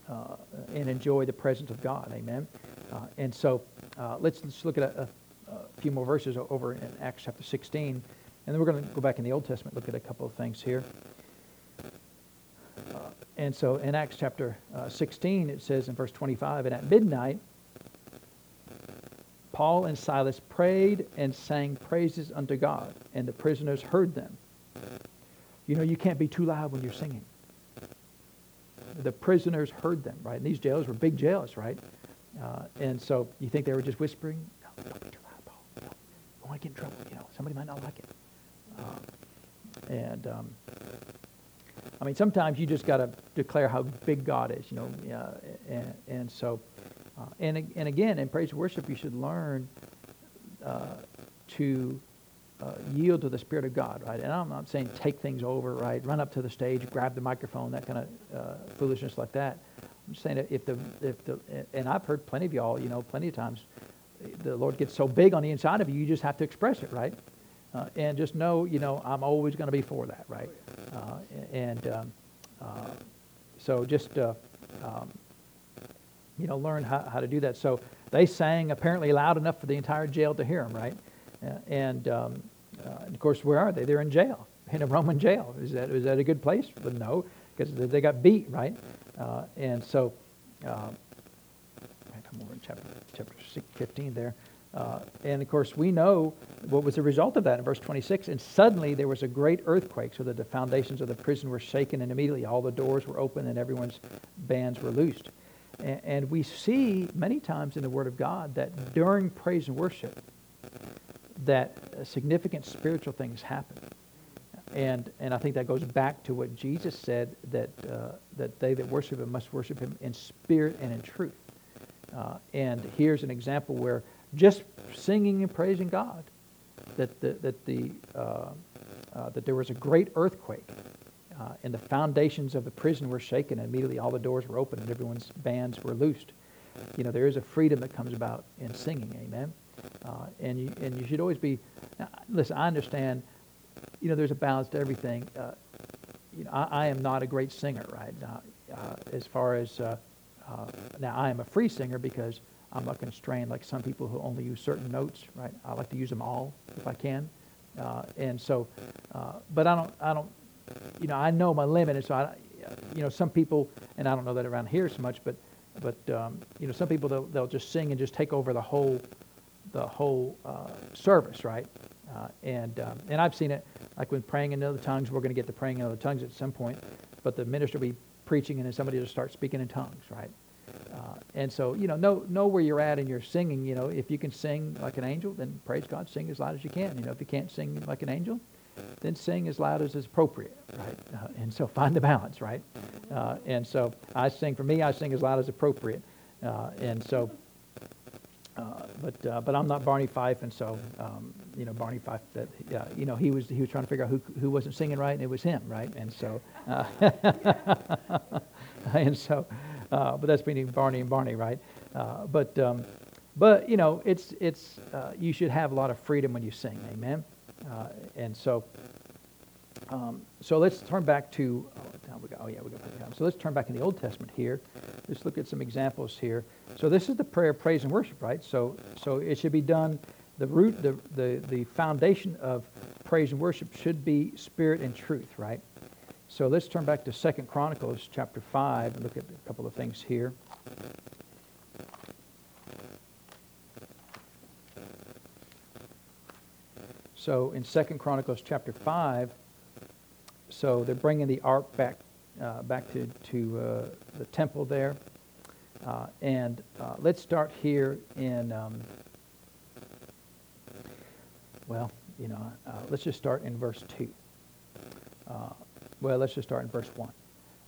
Speaker 1: uh, and enjoy the presence of God. Amen. Uh, and so uh, let's, let's look at a, a, a, few more verses over in Acts chapter 16. And then we're going to go back in the Old Testament, look at a couple of things here. Uh, and so in Acts chapter uh, 16, it says in verse 25, And at midnight, Paul and Silas prayed and sang praises unto God, and the prisoners heard them. You know, you can't be too loud when you're singing. The prisoners heard them, right? And these jails were big jails, right? Uh, and so you think they were just whispering? No, don't be too loud, Paul. No, you want to get in trouble. You know, somebody might not like it. Um, and um, I mean, sometimes you just got to declare how big God is, you know. Uh, and, and so uh, and, and again, in praise and worship, you should learn uh, to uh, yield to the Spirit of God, right? And I'm not saying take things over, right? Run up to the stage, grab the microphone, that kind of uh, foolishness like that. I'm saying if the, if the, and I've heard plenty of y'all, you know, plenty of times, the Lord gets so big on the inside of you, you just have to express it, right? Uh, and just know, you know, I'm always going to be for that, right? Uh, and um, so just um, you know, learn how, how to do that. So they sang apparently loud enough for the entire jail to hear them, right? Uh, and, um, uh, and of course, where are they? They're in jail, in a Roman jail. Is that, is that a good place? But no, because they got beat, right? Uh, and so, uh, come over in chapter, chapter 15 there. Uh, and of course, we know what was the result of that in verse 26. And suddenly there was a great earthquake, so that the foundations of the prison were shaken, and immediately all the doors were open and everyone's bands were loosed. And we see many times in the Word of God that during praise and worship, that significant spiritual things happen. And, and I think that goes back to what Jesus said that, uh, that they that worship him must worship him in spirit and in truth. Uh, and here's an example where just singing and praising God, that, the, that, the, uh, uh that there was a great earthquake uh, and the foundations of the prison were shaken, and immediately all the doors were open and everyone's bands were loosed. You know, there is a freedom that comes about in singing, amen? Uh, and, you, and you should always be, now, listen, I understand, you know, there's a balance to everything. Uh, you know, I, I, am not a great singer, right? Uh, as far as, now I am a free singer because I'm not constrained like some people who only use certain notes, right? I like to use them all if I can. Uh, and so, uh, but I don't, I don't you know, I know my limit, and so I, you know, some people, and I don't know that around here so much, but, but um, you know, some people they'll, they'll just sing and just take over the whole, the whole uh, service, right? Uh, and um, and I've seen it, like when praying in other tongues, we're going to get to praying in other tongues at some point, but the minister will be preaching and then somebody will start speaking in tongues, right? Uh, and so, you know, know, know where you're at in your singing. You know, if you can sing like an angel, then praise God, sing as loud as you can. You know, if you can't sing like an angel, then sing as loud as is appropriate, right? Uh, and so find the balance, right? Uh, and so I sing, for me, I sing as loud as appropriate. Uh, and so, uh, but but I'm not Barney Fife, and so um, you know Barney Fife. That you know he was he was trying to figure out who who wasn't singing right, and it was him, right? And so, and so, uh, but that's between Barney and Barney, right? Uh, but um, but you know it's it's uh, you should have a lot of freedom when you sing, amen. Uh, and so. Um, so let's turn back to, oh, we got, oh yeah, we got time. So let's turn back in the Old Testament here. Let's look at some examples here. So this is the prayer of praise and worship, right? So, so it should be done, the root, the, the, the foundation of praise and worship should be spirit and truth, right? So let's turn back to Second Chronicles chapter 5 and look at a couple of things here. So in Second Chronicles chapter 5, so they're bringing the ark back uh, back to, to uh, the temple there. Uh, and uh, let's start here in, um, well, you know, uh, let's just start in verse 2. Well, let's just start in verse 1.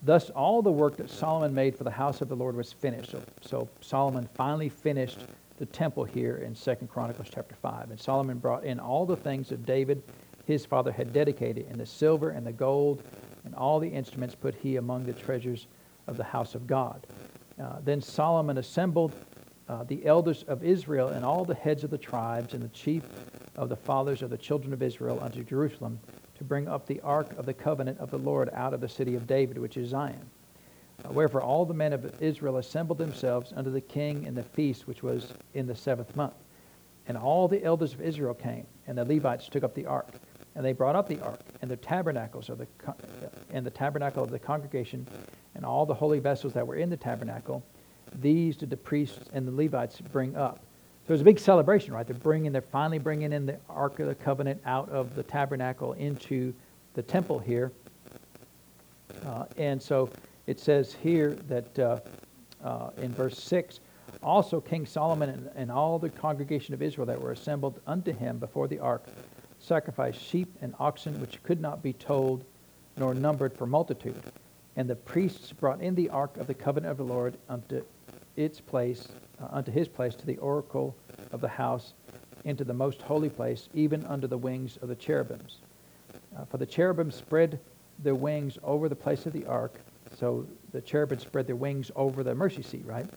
Speaker 1: Thus, all the work that Solomon made for the house of the Lord was finished. So, so Solomon finally finished the temple here in Second Chronicles chapter 5. And Solomon brought in all the things that David his father had dedicated, and the silver and the gold and all the instruments put he among the treasures of the house of God. Uh, then Solomon assembled uh, the elders of Israel and all the heads of the tribes and the chief of the fathers of the children of Israel unto Jerusalem to bring up the ark of the covenant of the Lord out of the city of David, which is Zion. Uh, wherefore all the men of Israel assembled themselves unto the king in the feast which was in the seventh month. And all the elders of Israel came, and the Levites took up the ark. And they brought up the ark and the tabernacles of the and the tabernacle of the congregation and all the holy vessels that were in the tabernacle. These did the priests and the Levites bring up. So it was a big celebration, right? They're bringing, they're finally bringing in the ark of the covenant out of the tabernacle into the temple here. Uh, and so it says here that uh, uh, in verse 6 also King Solomon and, and all the congregation of Israel that were assembled unto him before the ark sacrificed sheep and oxen which could not be told nor numbered for multitude. And the priests brought in the ark of the covenant of the Lord unto its place, unto his place, to the oracle of the house, into the most holy place, even under the wings of the cherubims. Uh, for the cherubim spread their wings over the place of the ark. So the cherubim spread their wings over the mercy seat, right?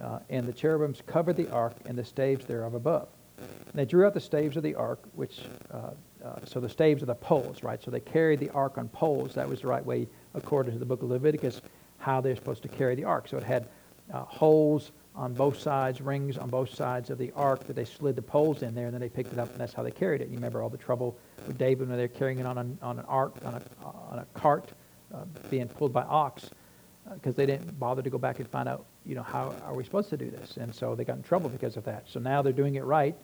Speaker 1: Uh, and the cherubims covered the ark and the staves thereof above. And they drew out the staves of the ark, which, uh, uh, so the staves are the poles, right? So they carried the ark on poles. That was the right way, according to the book of Leviticus, how they're supposed to carry the ark. So it had uh, holes on both sides, rings on both sides of the ark that they slid the poles in there, and then they picked it up, and that's how they carried it. You remember all the trouble with David when they're carrying it on an, on an ark, on a, on a cart, uh, being pulled by ox because uh, they didn't bother to go back and find out, you know, how are we supposed to do this? And so they got in trouble because of that. So now they're doing it right,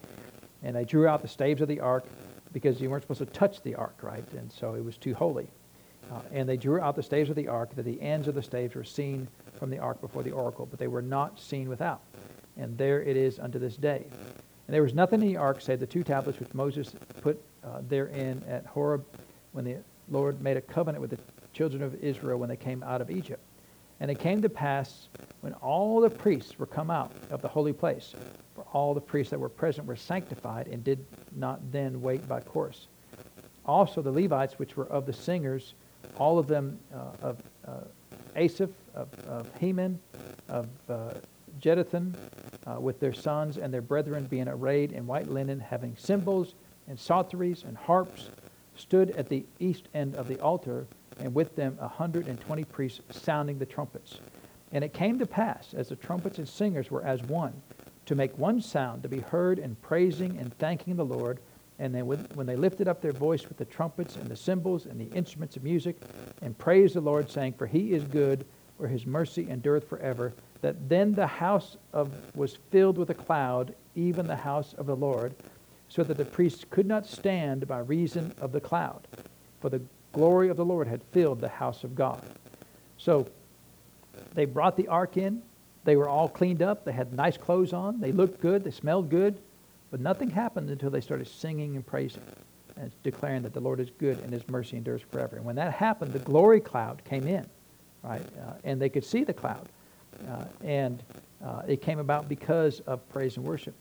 Speaker 1: and they drew out the staves of the ark because you weren't supposed to touch the ark, right? And so it was too holy. Uh, and they drew out the staves of the ark, that the ends of the staves were seen from the ark before the oracle, but they were not seen without. And there it is unto this day. And there was nothing in the ark save the two tablets which Moses put uh, therein at Horeb when the Lord made a covenant with the children of Israel when they came out of Egypt. And it came to pass when all the priests were come out of the holy place, for all the priests that were present were sanctified and did not then wait by course. Also the Levites, which were of the singers, all of them uh, of uh, Asaph, of, of Heman, of uh, Jeduthun, uh, with their sons and their brethren being arrayed in white linen, having cymbals and psalteries and harps, stood at the east end of the altar and with them a hundred and twenty priests sounding the trumpets. And it came to pass, as the trumpets and singers were as one, to make one sound, to be heard in praising and thanking the Lord. And then when they lifted up their voice with the trumpets and the cymbals and the instruments of music, and praised the Lord, saying, For he is good, for his mercy endureth forever, that then the house of, was filled with a cloud, even the house of the Lord, so that the priests could not stand by reason of the cloud. For the glory of the Lord had filled the house of God. So they brought the ark in. They were all cleaned up. They had nice clothes on. They looked good. They smelled good. But nothing happened until they started singing and praising and declaring that the Lord is good and his mercy endures forever. And when that happened, the glory cloud came in, right? Uh, and they could see the cloud. Uh, and uh, it came about because of praise and worship.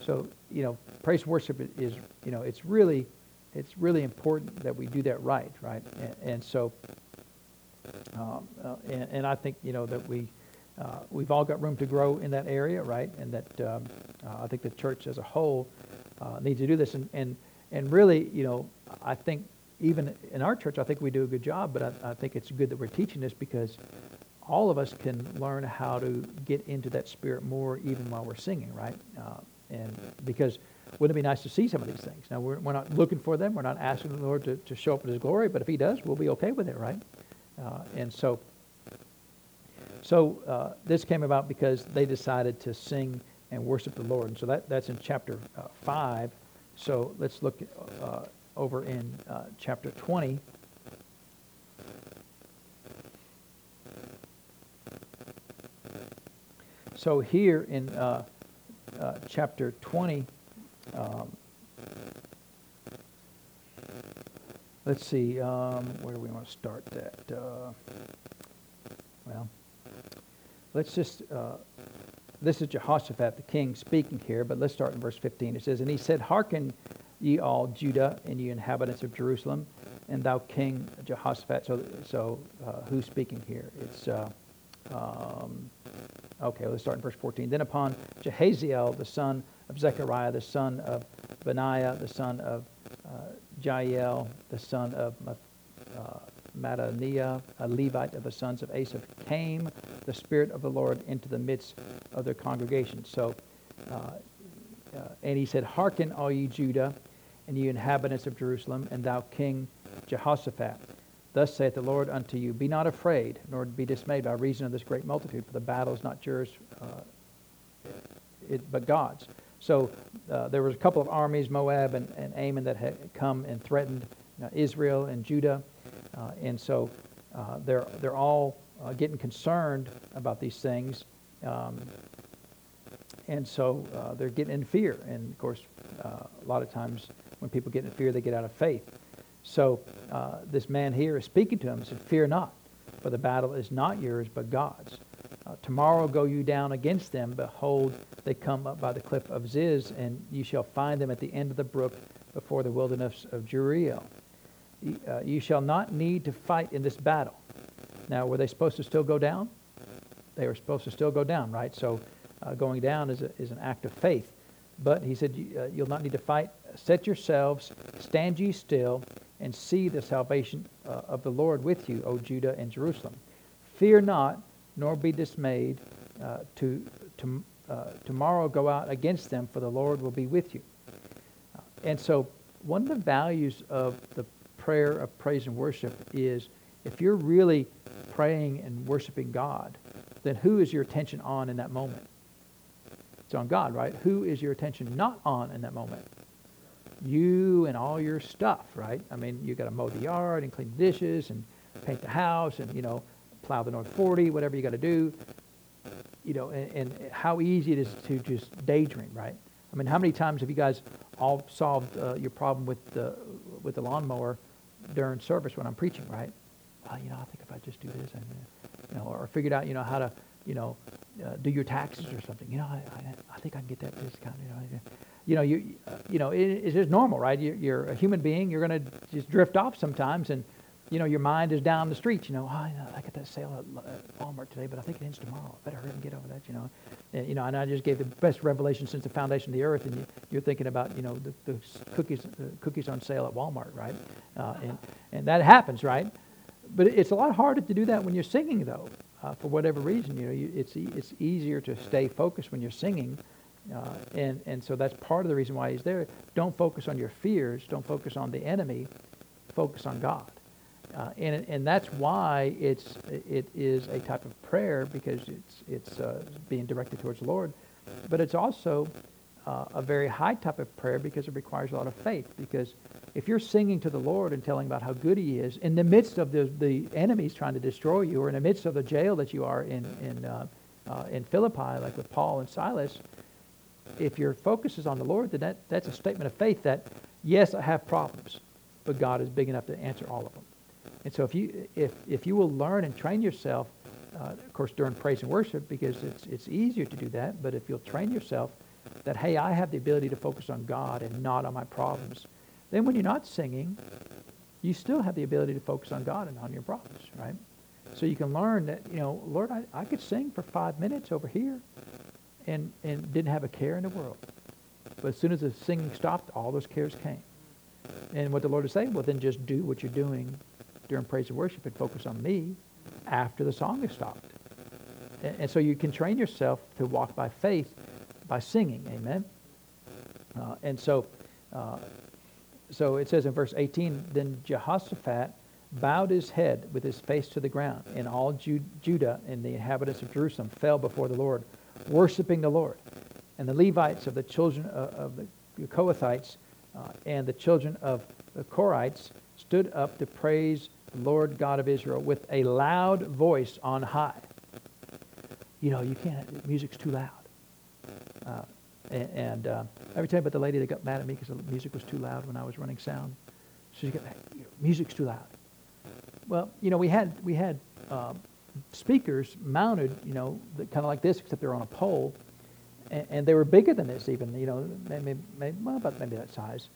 Speaker 1: So, you know, praise and worship is, you know, it's really, it's really important that we do that right, right? And, and so, um, uh, and, and, I think, you know, that we, uh, we've all got room to grow in that area, right? And that um, uh, I think the church as a whole uh, needs to do this. And, and, and really, you know, I think even in our church, I think we do a good job, but I, I think it's good that we're teaching this because all of us can learn how to get into that spirit more even while we're singing, right? Uh, and because wouldn't it be nice to see some of these things? Now, we're, we're not looking for them. We're not asking the Lord to, to show up in His glory, but if He does, we'll be okay with it, right? Uh, and so, so uh, this came about because they decided to sing and worship the Lord. And so that, that's in chapter uh, 5. So let's look uh, over in uh, chapter 20. So here in uh, uh, chapter 20, um, let's see, um, where do we want to start that? Well, let's just, uh, this is Jehoshaphat the king speaking here, but let's start in verse 15. It says, And he said, Hearken, ye all Judah and ye inhabitants of Jerusalem, and thou King Jehoshaphat. So, so uh, who's speaking here? It's uh, um, Okay, let's start in verse 14. Then upon Jehaziel, the son of Zechariah, the son of Benaiah, the son of uh, Jael, the son of uh, Mattaniah, a Levite of the sons of Asaph, came the Spirit of the Lord into the midst of their congregation. So, uh, uh, and he said, Hearken, all ye Judah, and ye inhabitants of Jerusalem, and thou King Jehoshaphat. Thus saith the Lord unto you, Be not afraid, nor be dismayed by reason of this great multitude, for the battle is not yours, uh, it, but God's. So uh, there was a couple of armies, Moab and, and Ammon, that had come and threatened uh, Israel and Judah. Uh, and so uh, they're, they're all uh, getting concerned about these things. Um, and so they're getting in fear. And of course, a lot of times when people get in fear, they get out of faith. So uh, this man here is speaking to him and said, Fear not, for the battle is not yours, but God's. Uh, tomorrow go you down against them. Behold, they come up by the cliff of Ziz, and you shall find them at the end of the brook before the wilderness of Jeruel. Uh, you shall not need to fight in this battle. Now, were they supposed to still go down? They were supposed to still go down, right? So uh, going down is, a, is an act of faith. But he said, uh, You'll not need to fight. Set yourselves, stand ye still, and see the salvation uh, of the Lord with you, O Judah and Jerusalem. Fear not, nor be dismayed. Uh, to, to uh, tomorrow go out against them, for the Lord will be with you. And so, one of the values of the prayer of praise and worship is if you're really praying and worshiping God, then who is your attention on in that moment? It's on God, right? Who is your attention not on in that moment? you and all your stuff, right? I mean, you got to mow the yard and clean the dishes and paint the house and, you know, plow the North 40, whatever you got to do. You know, and, and, how easy it is to just daydream, right? I mean, how many times have you guys all solved uh, your problem with the, with the lawnmower during service when I'm preaching, right? Well, you know, I think if I just do this, and, you know, or figured out, you know, how to, you know, uh, do your taxes or something. You know, I, I, I think I can get that discount. You know, you know, you, uh, you know, it, it's just normal, right? You're, you're a human being. You're going to just drift off sometimes, and you know, your mind is down the street. You know, oh, I got that sale at Walmart today, but I think it ends tomorrow. I better hurry and get over that. You know, and, you know, and I just gave the best revelation since the foundation of the earth, and you, you're thinking about, you know, the, the cookies, the cookies on sale at Walmart, right? Uh, and and that happens, right? But it's a lot harder to do that when you're singing, though. Uh, for whatever reason, you know, you, it's it's easier to stay focused when you're singing uh, and, and so that's part of the reason why he's there. Don't focus on your fears. Don't focus on the enemy. Focus on God. Uh, and, and that's why it's, it is a type of prayer because it's, it's uh, being directed towards the Lord. But it's also uh, a very high type of prayer because it requires a lot of faith. Because if you're singing to the Lord and telling about how good he is in the midst of the, the enemies trying to destroy you or in the midst of the jail that you are in, in, uh, uh, in Philippi, like with Paul and Silas, if your focus is on the Lord, then that, that's a statement of faith that, yes, I have problems, but God is big enough to answer all of them. And so if you, if, if you will learn and train yourself uh, of course, during praise and worship because it's, it's easier to do that. But if you'll train yourself that, hey, I have the ability to focus on God and not on my problems, then when you're not singing, you still have the ability to focus on God and on your problems, right? So you can learn that, you know, Lord, I, I could sing for five minutes over here and, and didn't have a care in the world. But as soon as the singing stopped, all those cares came. And what the Lord is saying, well, then just do what you're doing during praise and worship and focus on me after the song is stopped. And, and so you can train yourself to walk by faith by singing. Amen. Uh, and so, uh, so it says in verse 18, then Jehoshaphat bowed his head with his face to the ground, and all Judah and the inhabitants of Jerusalem fell before the Lord, worshiping the Lord. And the Levites of the children of the Kohathites uh, and the children of the Korhites stood up to praise the Lord God of Israel with a loud voice on high. You know, you can't, music's too loud. Uh, and, uh, every time about the lady that got mad at me because the music was too loud when I was running sound. She got, music's too loud. Well, you know, we had, we had uh, speakers mounted, you know, kind of like this, except they're on a pole. And, and, they were bigger than this even, you know, maybe, maybe well, about maybe that size.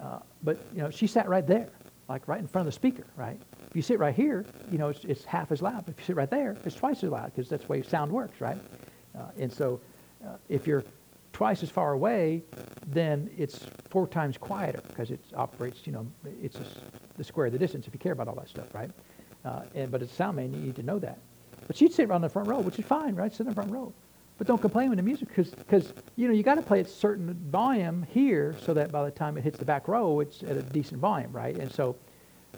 Speaker 1: Uh, but, you know, she sat right there, like right in front of the speaker, right? If you sit right here, you know, it's, it's half as loud. But if you sit right there, it's twice as loud because that's the way sound works, right? Uh, and so uh, if you're twice as far away, then it's four times quieter because it operates, you know, it's a, the square of the distance if you care about all that stuff, right? Uh, and, but as a sound man, you need to know that. But she'd sit around the front row, which is fine, right? Sit in the front row. But don't complain when the music, because, you know, you got to play at certain volume here so that by the time it hits the back row, it's at a decent volume, right? And so,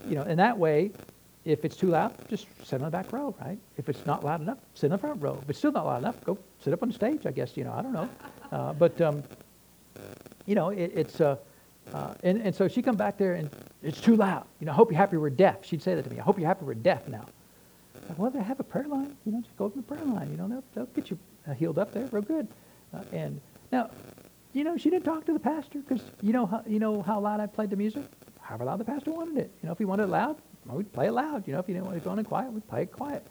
Speaker 1: you know, in that way, if it's too loud, just sit on the back row, right? If it's not loud enough, sit in the front row. If it's still not loud enough, go sit up on the stage, I guess, you know, I don't know. Uh, but, um, you know, it, it's, uh, uh, and, and so she come back there and it's too loud. You know, I hope you're happy we're deaf. She'd say that to me. I hope you're happy we're deaf now. Like, well, they have a prayer line. You know, just go to the prayer line. You know, they'll, they'll get you uh, healed up there real good. Uh, and now, you know, she didn't talk to the pastor because you know how, you know how loud I played the music? However loud the pastor wanted it. You know, if he wanted it loud, we'd play it loud. You know, if you didn't want to it going quiet, we'd play it quiet.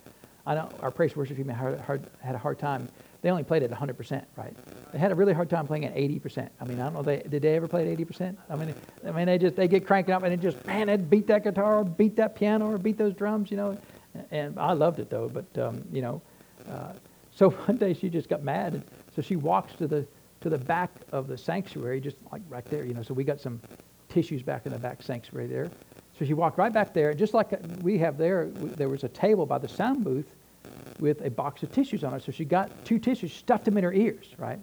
Speaker 1: I know our praise worship team had, hard, had a hard time. They only played it 100%, right? They had a really hard time playing at 80%. I mean, I don't know, they, did they ever play at 80%? I mean, I mean, they just, they get cranking up and it just, man, they'd beat that guitar or beat that piano or beat those drums, you know. And I loved it though, but, um, you know. Uh, so one day she just got mad. And so she walks to the, to the back of the sanctuary, just like right there, you know. So we got some tissues back in the back sanctuary there. So she walked right back there, just like we have there, there was a table by the sound booth with a box of tissues on it. So she got two tissues, stuffed them in her ears, right?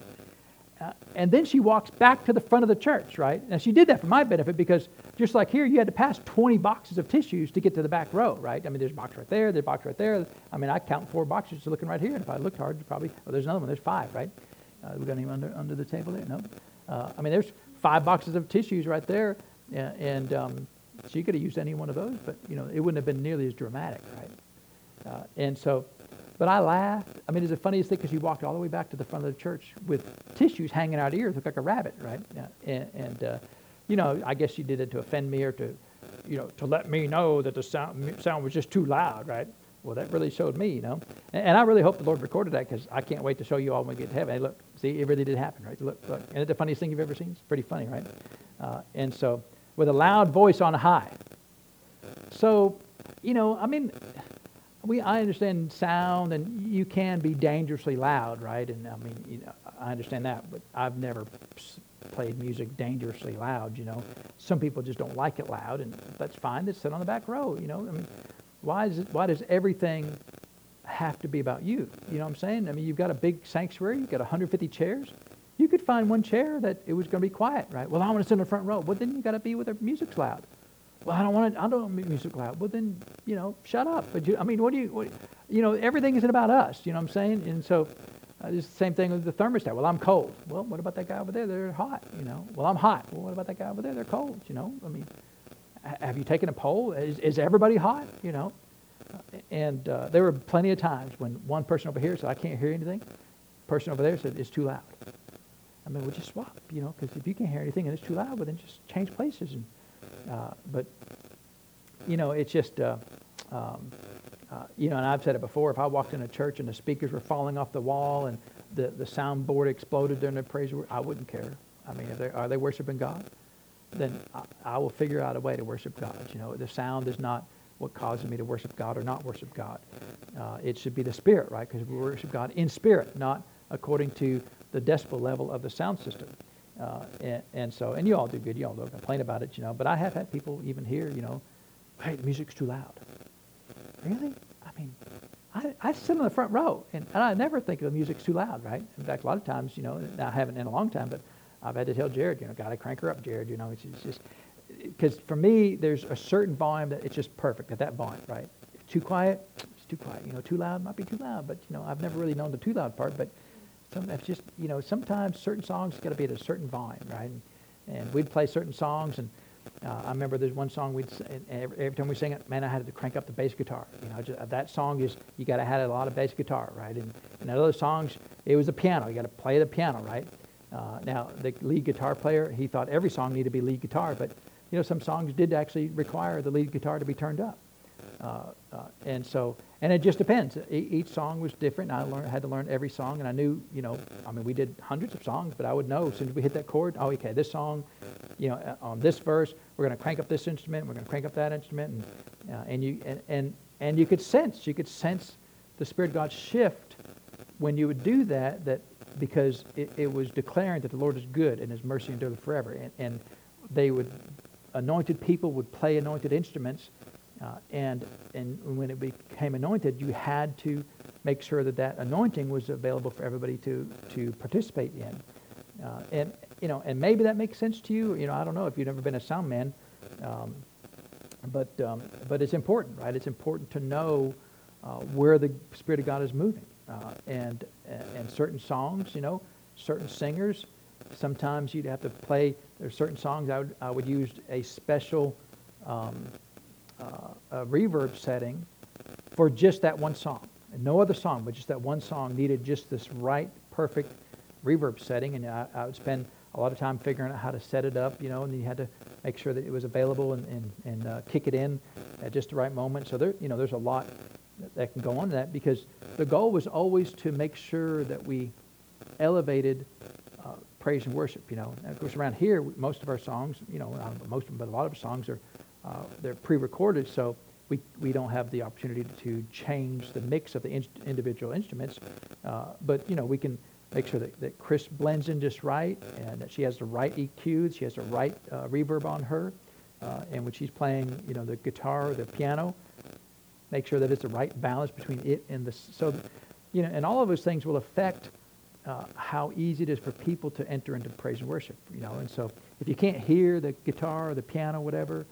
Speaker 1: Uh, and then she walks back to the front of the church, right? Now she did that for my benefit because just like here, you had to pass 20 boxes of tissues to get to the back row, right? I mean, there's a box right there, there's a box right there. I mean, I count four boxes looking right here. And if I looked hard, probably, well, there's another one, there's five, right? Uh, we got any under, under the table there? No. Uh, I mean, there's five boxes of tissues right there. And, and um, she could have used any one of those, but, you know, it wouldn't have been nearly as dramatic, right? Uh, and so, but I laughed. I mean, it's the funniest thing because she walked all the way back to the front of the church with tissues hanging out of ears, looked like a rabbit, right? Yeah. And, and uh, you know, I guess she did it to offend me or to, you know, to let me know that the sound, sound was just too loud, right? Well, that really showed me, you know. And, and I really hope the Lord recorded that because I can't wait to show you all when we get to heaven. Hey, look, see, it really did happen, right? Look, look. Isn't it the funniest thing you've ever seen? It's pretty funny, right? Uh, and so, with a loud voice on high. So, you know, I mean, we I understand sound, and you can be dangerously loud, right? And I mean, you know, I understand that, but I've never played music dangerously loud. You know, some people just don't like it loud, and that's fine. They sit on the back row. You know, I mean, why is it, why does everything have to be about you? You know what I'm saying? I mean, you've got a big sanctuary. You've got 150 chairs. Find one chair that it was going to be quiet, right? Well, I want to sit in the front row. Well, then you got to be with the music's loud. Well, I don't want to. I don't want music loud. Well, then you know, shut up. But you, I mean, what do you? What, you know, everything isn't about us. You know what I'm saying? And so, uh, it's the same thing with the thermostat. Well, I'm cold. Well, what about that guy over there? They're hot. You know. Well, I'm hot. Well, what about that guy over there? They're cold. You know. I mean, have you taken a poll? Is, is everybody hot? You know. And uh, there were plenty of times when one person over here said, "I can't hear anything." Person over there said, "It's too loud." I mean, we'll just swap, you know, because if you can't hear anything and it's too loud, well, then just change places. And, uh, but, you know, it's just, uh, um, uh, you know, and I've said it before, if I walked in a church and the speakers were falling off the wall and the, the soundboard exploded during the praise, I wouldn't care. I mean, they, are they worshiping God? Then I, I, will figure out a way to worship God. You know, the sound is not what causes me to worship God or not worship God. Uh, it should be the spirit, right? Because we worship God in spirit, not according to the decibel level of the sound system. Uh, and, and, so, and you all do good. You all don't complain about it, you know. But I have had people even here, you know, hey, the music's too loud. Really? I mean, I, I sit in the front row, and, and I never think the music's too loud, right? In fact, a lot of times, you know, I haven't in a long time, but I've had to tell Jared, you know, got to crank her up, Jared. You know, it's, it's just because for me, there's a certain volume that it's just perfect at that volume, right? Too quiet, it's too quiet. You know, too loud might be too loud, but you know, I've never really known the too loud part. But some, just you know, sometimes certain songs got to be at a certain volume, right? And, and we'd play certain songs and uh, I remember there's one song we'd every, every, time we sing it, man, I had to crank up the bass guitar. You know, just, that song is you got to have a lot of bass guitar, right? And, and other songs, it was a piano. You got to play the piano, right? Uh, now the lead guitar player, he thought every song needed to be lead guitar, but you know some songs did actually require the lead guitar to be turned up. Uh, uh, and so, and it just depends. E- each song was different. I learned, had to learn every song, and I knew, you know, I mean, we did hundreds of songs, but I would know as soon as we hit that chord, oh, okay, this song, you know, uh, on this verse, we're going to crank up this instrument, we're going to crank up that instrument, and, uh, and you and, and and you could sense, you could sense the Spirit of God shift when you would do that. That because it, it was declaring that the Lord is good and His mercy endureth forever, and, and they would anointed people would play anointed instruments uh, and, and when it became anointed, you had to make sure that that anointing was available for everybody to, to participate in. Uh, and, you know, and maybe that makes sense to you. You know, I don't know if you've never been a sound man. Um, but, um, but it's important, right? It's important to know uh, where the Spirit of God is moving. Uh, and, and certain songs, you know, certain singers, sometimes you'd have to play, there's certain songs I would, I would use a special um, uh, a reverb setting for just that one song. And no other song, but just that one song needed just this right, perfect reverb setting. And I, I, would spend a lot of time figuring out how to set it up, you know, and you had to make sure that it was available and, and, and uh, kick it in at just the right moment. So there, you know, there's a lot that can go on that because the goal was always to make sure that we elevated uh, praise and worship, you know. And of course, around here, most of our songs, you know, most of them, but a lot of songs are uh, they're pre-recorded, so we, we don't have the opportunity to change the mix of the in- individual instruments. Uh, but, you know, we can make sure that, that Chris blends in just right and that she has the right EQ, she has the right uh, reverb on her. Uh, and when she's playing, you know, the guitar or the piano, make sure that it's the right balance between it and the... So, you know, and all of those things will affect uh, how easy it is for people to enter into praise and worship, you know. And so if you can't hear the guitar or the piano, whatever,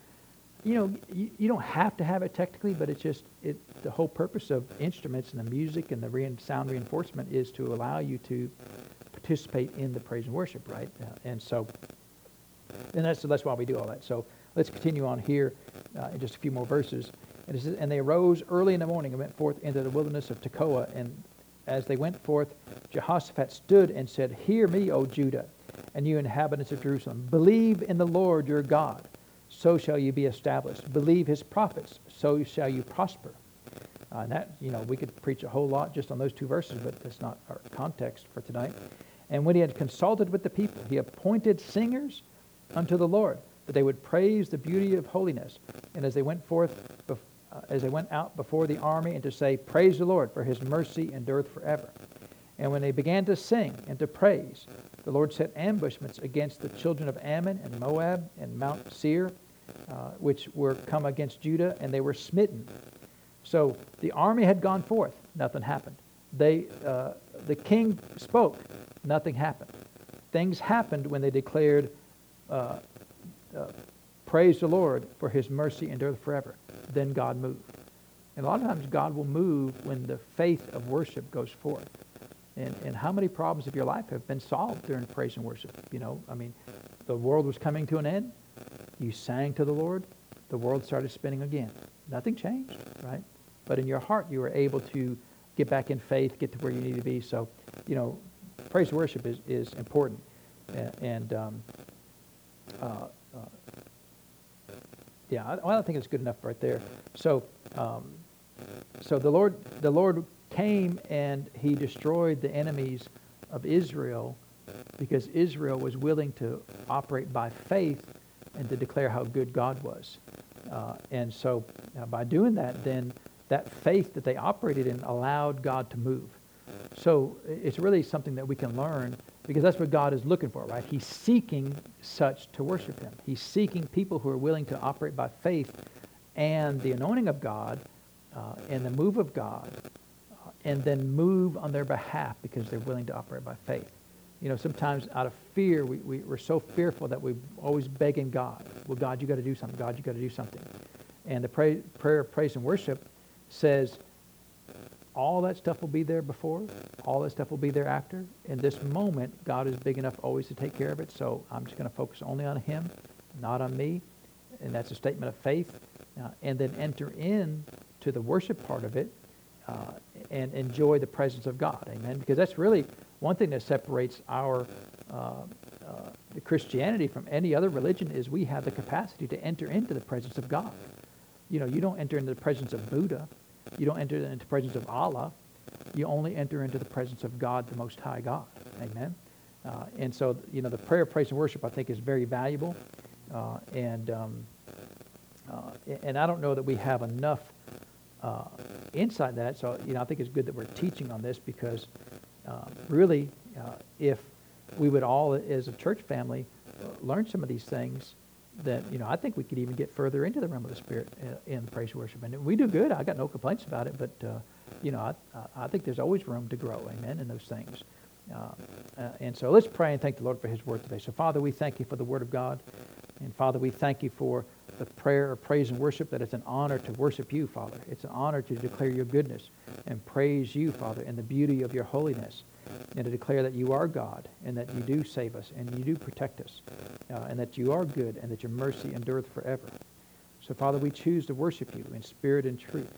Speaker 1: you know, you, you, don't have to have it technically, but it's just it, the whole purpose of instruments and the music and the re- sound reinforcement is to allow you to participate in the praise and worship, right? Uh, and so, and that's, that's why we do all that. So let's continue on here uh, in just a few more verses. And, says, and they arose early in the morning and went forth into the wilderness of Tekoa. And as they went forth, Jehoshaphat stood and said, Hear me, O Judah, and you inhabitants of Jerusalem. Believe in the Lord your God so shall you be established. Believe his prophets, so shall you prosper. Uh, and that, you know, we could preach a whole lot just on those two verses, but that's not our context for tonight. And when he had consulted with the people, he appointed singers unto the Lord, that they would praise the beauty of holiness. And as they went forth, uh, as they went out before the army, and to say, Praise the Lord, for his mercy endureth forever. And when they began to sing and to praise, the Lord set ambushments against the children of Ammon and Moab and Mount Seir uh, which were come against Judah, and they were smitten. So the army had gone forth, nothing happened. They, uh, the king spoke, nothing happened. Things happened when they declared, uh, uh, Praise the Lord, for his mercy endureth forever. Then God moved. And a lot of times God will move when the faith of worship goes forth. And, and how many problems of your life have been solved during praise and worship? You know, I mean, the world was coming to an end. You sang to the Lord, the world started spinning again. Nothing changed, right? But in your heart, you were able to get back in faith, get to where you need to be. So, you know, praise worship is, is important. And, um, uh, uh, yeah, I, I don't think it's good enough right there. So, um, so the Lord, the Lord came and he destroyed the enemies of Israel because Israel was willing to operate by faith and to declare how good God was. Uh, and so uh, by doing that, then that faith that they operated in allowed God to move. So it's really something that we can learn because that's what God is looking for, right? He's seeking such to worship Him. He's seeking people who are willing to operate by faith and the anointing of God uh, and the move of God uh, and then move on their behalf because they're willing to operate by faith. You know, sometimes out of fear, we, we, we're so fearful that we're always begging God, well, God, you got to do something. God, you got to do something. And the pray, prayer of praise and worship says, all that stuff will be there before, all that stuff will be there after. In this moment, God is big enough always to take care of it, so I'm just going to focus only on Him, not on me. And that's a statement of faith. Uh, and then enter in to the worship part of it uh, and enjoy the presence of God. Amen. Because that's really one thing that separates our uh, uh, Christianity from any other religion is we have the capacity to enter into the presence of God. You know, you don't enter into the presence of Buddha. You don't enter into the presence of Allah. You only enter into the presence of God, the Most High God. Amen. Uh, and so, you know, the prayer, praise, and worship, I think, is very valuable. Uh, and um, uh, and I don't know that we have enough uh, insight that. So, you know, I think it's good that we're teaching on this because uh, really, uh, if we would all, as a church family, learn some of these things, that you know, I think we could even get further into the realm of the spirit in praise and worship, and we do good. I got no complaints about it, but uh, you know, I, I think there's always room to grow. Amen. In those things. Uh, uh, and so let's pray and thank the Lord for His word today. So, Father, we thank you for the word of God. And Father, we thank you for the prayer of praise and worship, that it's an honor to worship you, Father. It's an honor to declare your goodness and praise you, Father, and the beauty of your holiness, and to declare that you are God, and that you do save us, and you do protect us, uh, and that you are good, and that your mercy endureth forever. So, Father, we choose to worship you in spirit and truth.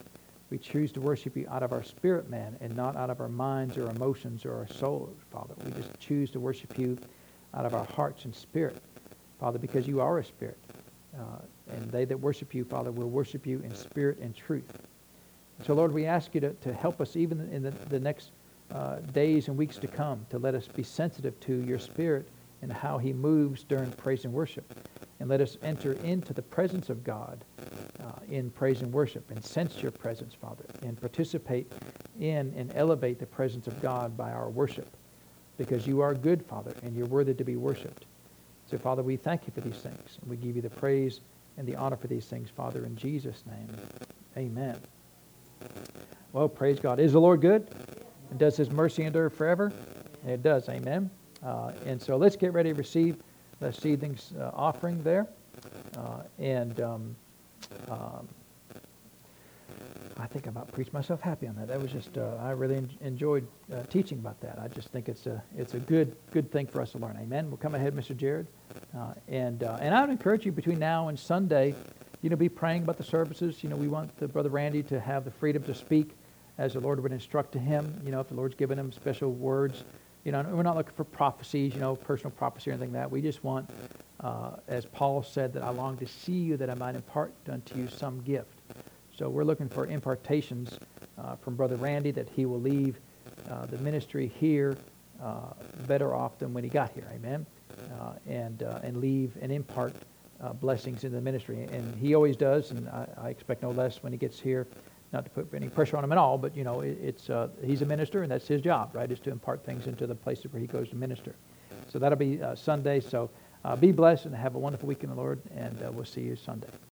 Speaker 1: We choose to worship you out of our spirit, man, and not out of our minds or emotions or our souls, Father. We just choose to worship you out of our hearts and spirit, Father, because you are a spirit. Uh, and they that worship you, Father, will worship you in spirit and truth. So, Lord, we ask you to, to help us even in the, the next uh, days and weeks to come to let us be sensitive to your spirit and how he moves during praise and worship. And let us enter into the presence of God uh, in praise and worship and sense your presence, Father, and participate in and elevate the presence of God by our worship. Because you are good, Father, and you're worthy to be worshiped. So, Father, we thank you for these things. We give you the praise and the honor for these things, Father, in Jesus' name. Amen. Well, praise God. Is the Lord good? And does his mercy endure forever? It does. Amen. Uh, and so let's get ready to receive the seedlings uh, offering there. Uh, and um, um, I think I about preached myself happy on that. That was just uh, I really en- enjoyed uh, teaching about that. I just think it's a it's a good good thing for us to learn. Amen. We'll come ahead, Mr. Jared, uh, and uh, and I would encourage you between now and Sunday, you know, be praying about the services. You know, we want the brother Randy to have the freedom to speak as the Lord would instruct to him. You know, if the Lord's given him special words. You know, we're not looking for prophecies, you know, personal prophecy or anything like that. We just want, uh, as Paul said, that I long to see you that I might impart unto you some gift. So we're looking for impartations uh, from Brother Randy that he will leave uh, the ministry here uh, better off than when he got here. Amen. Uh, and uh, and leave and impart uh, blessings in the ministry. And he always does, and I, I, expect no less when he gets here. Not to put any pressure on him at all, but you know, it, it's he's a minister, and that's his job, right? Is to impart things into the places where he goes to minister. So that'll be Sunday. So be blessed and have a wonderful week in the Lord, and we'll see you Sunday.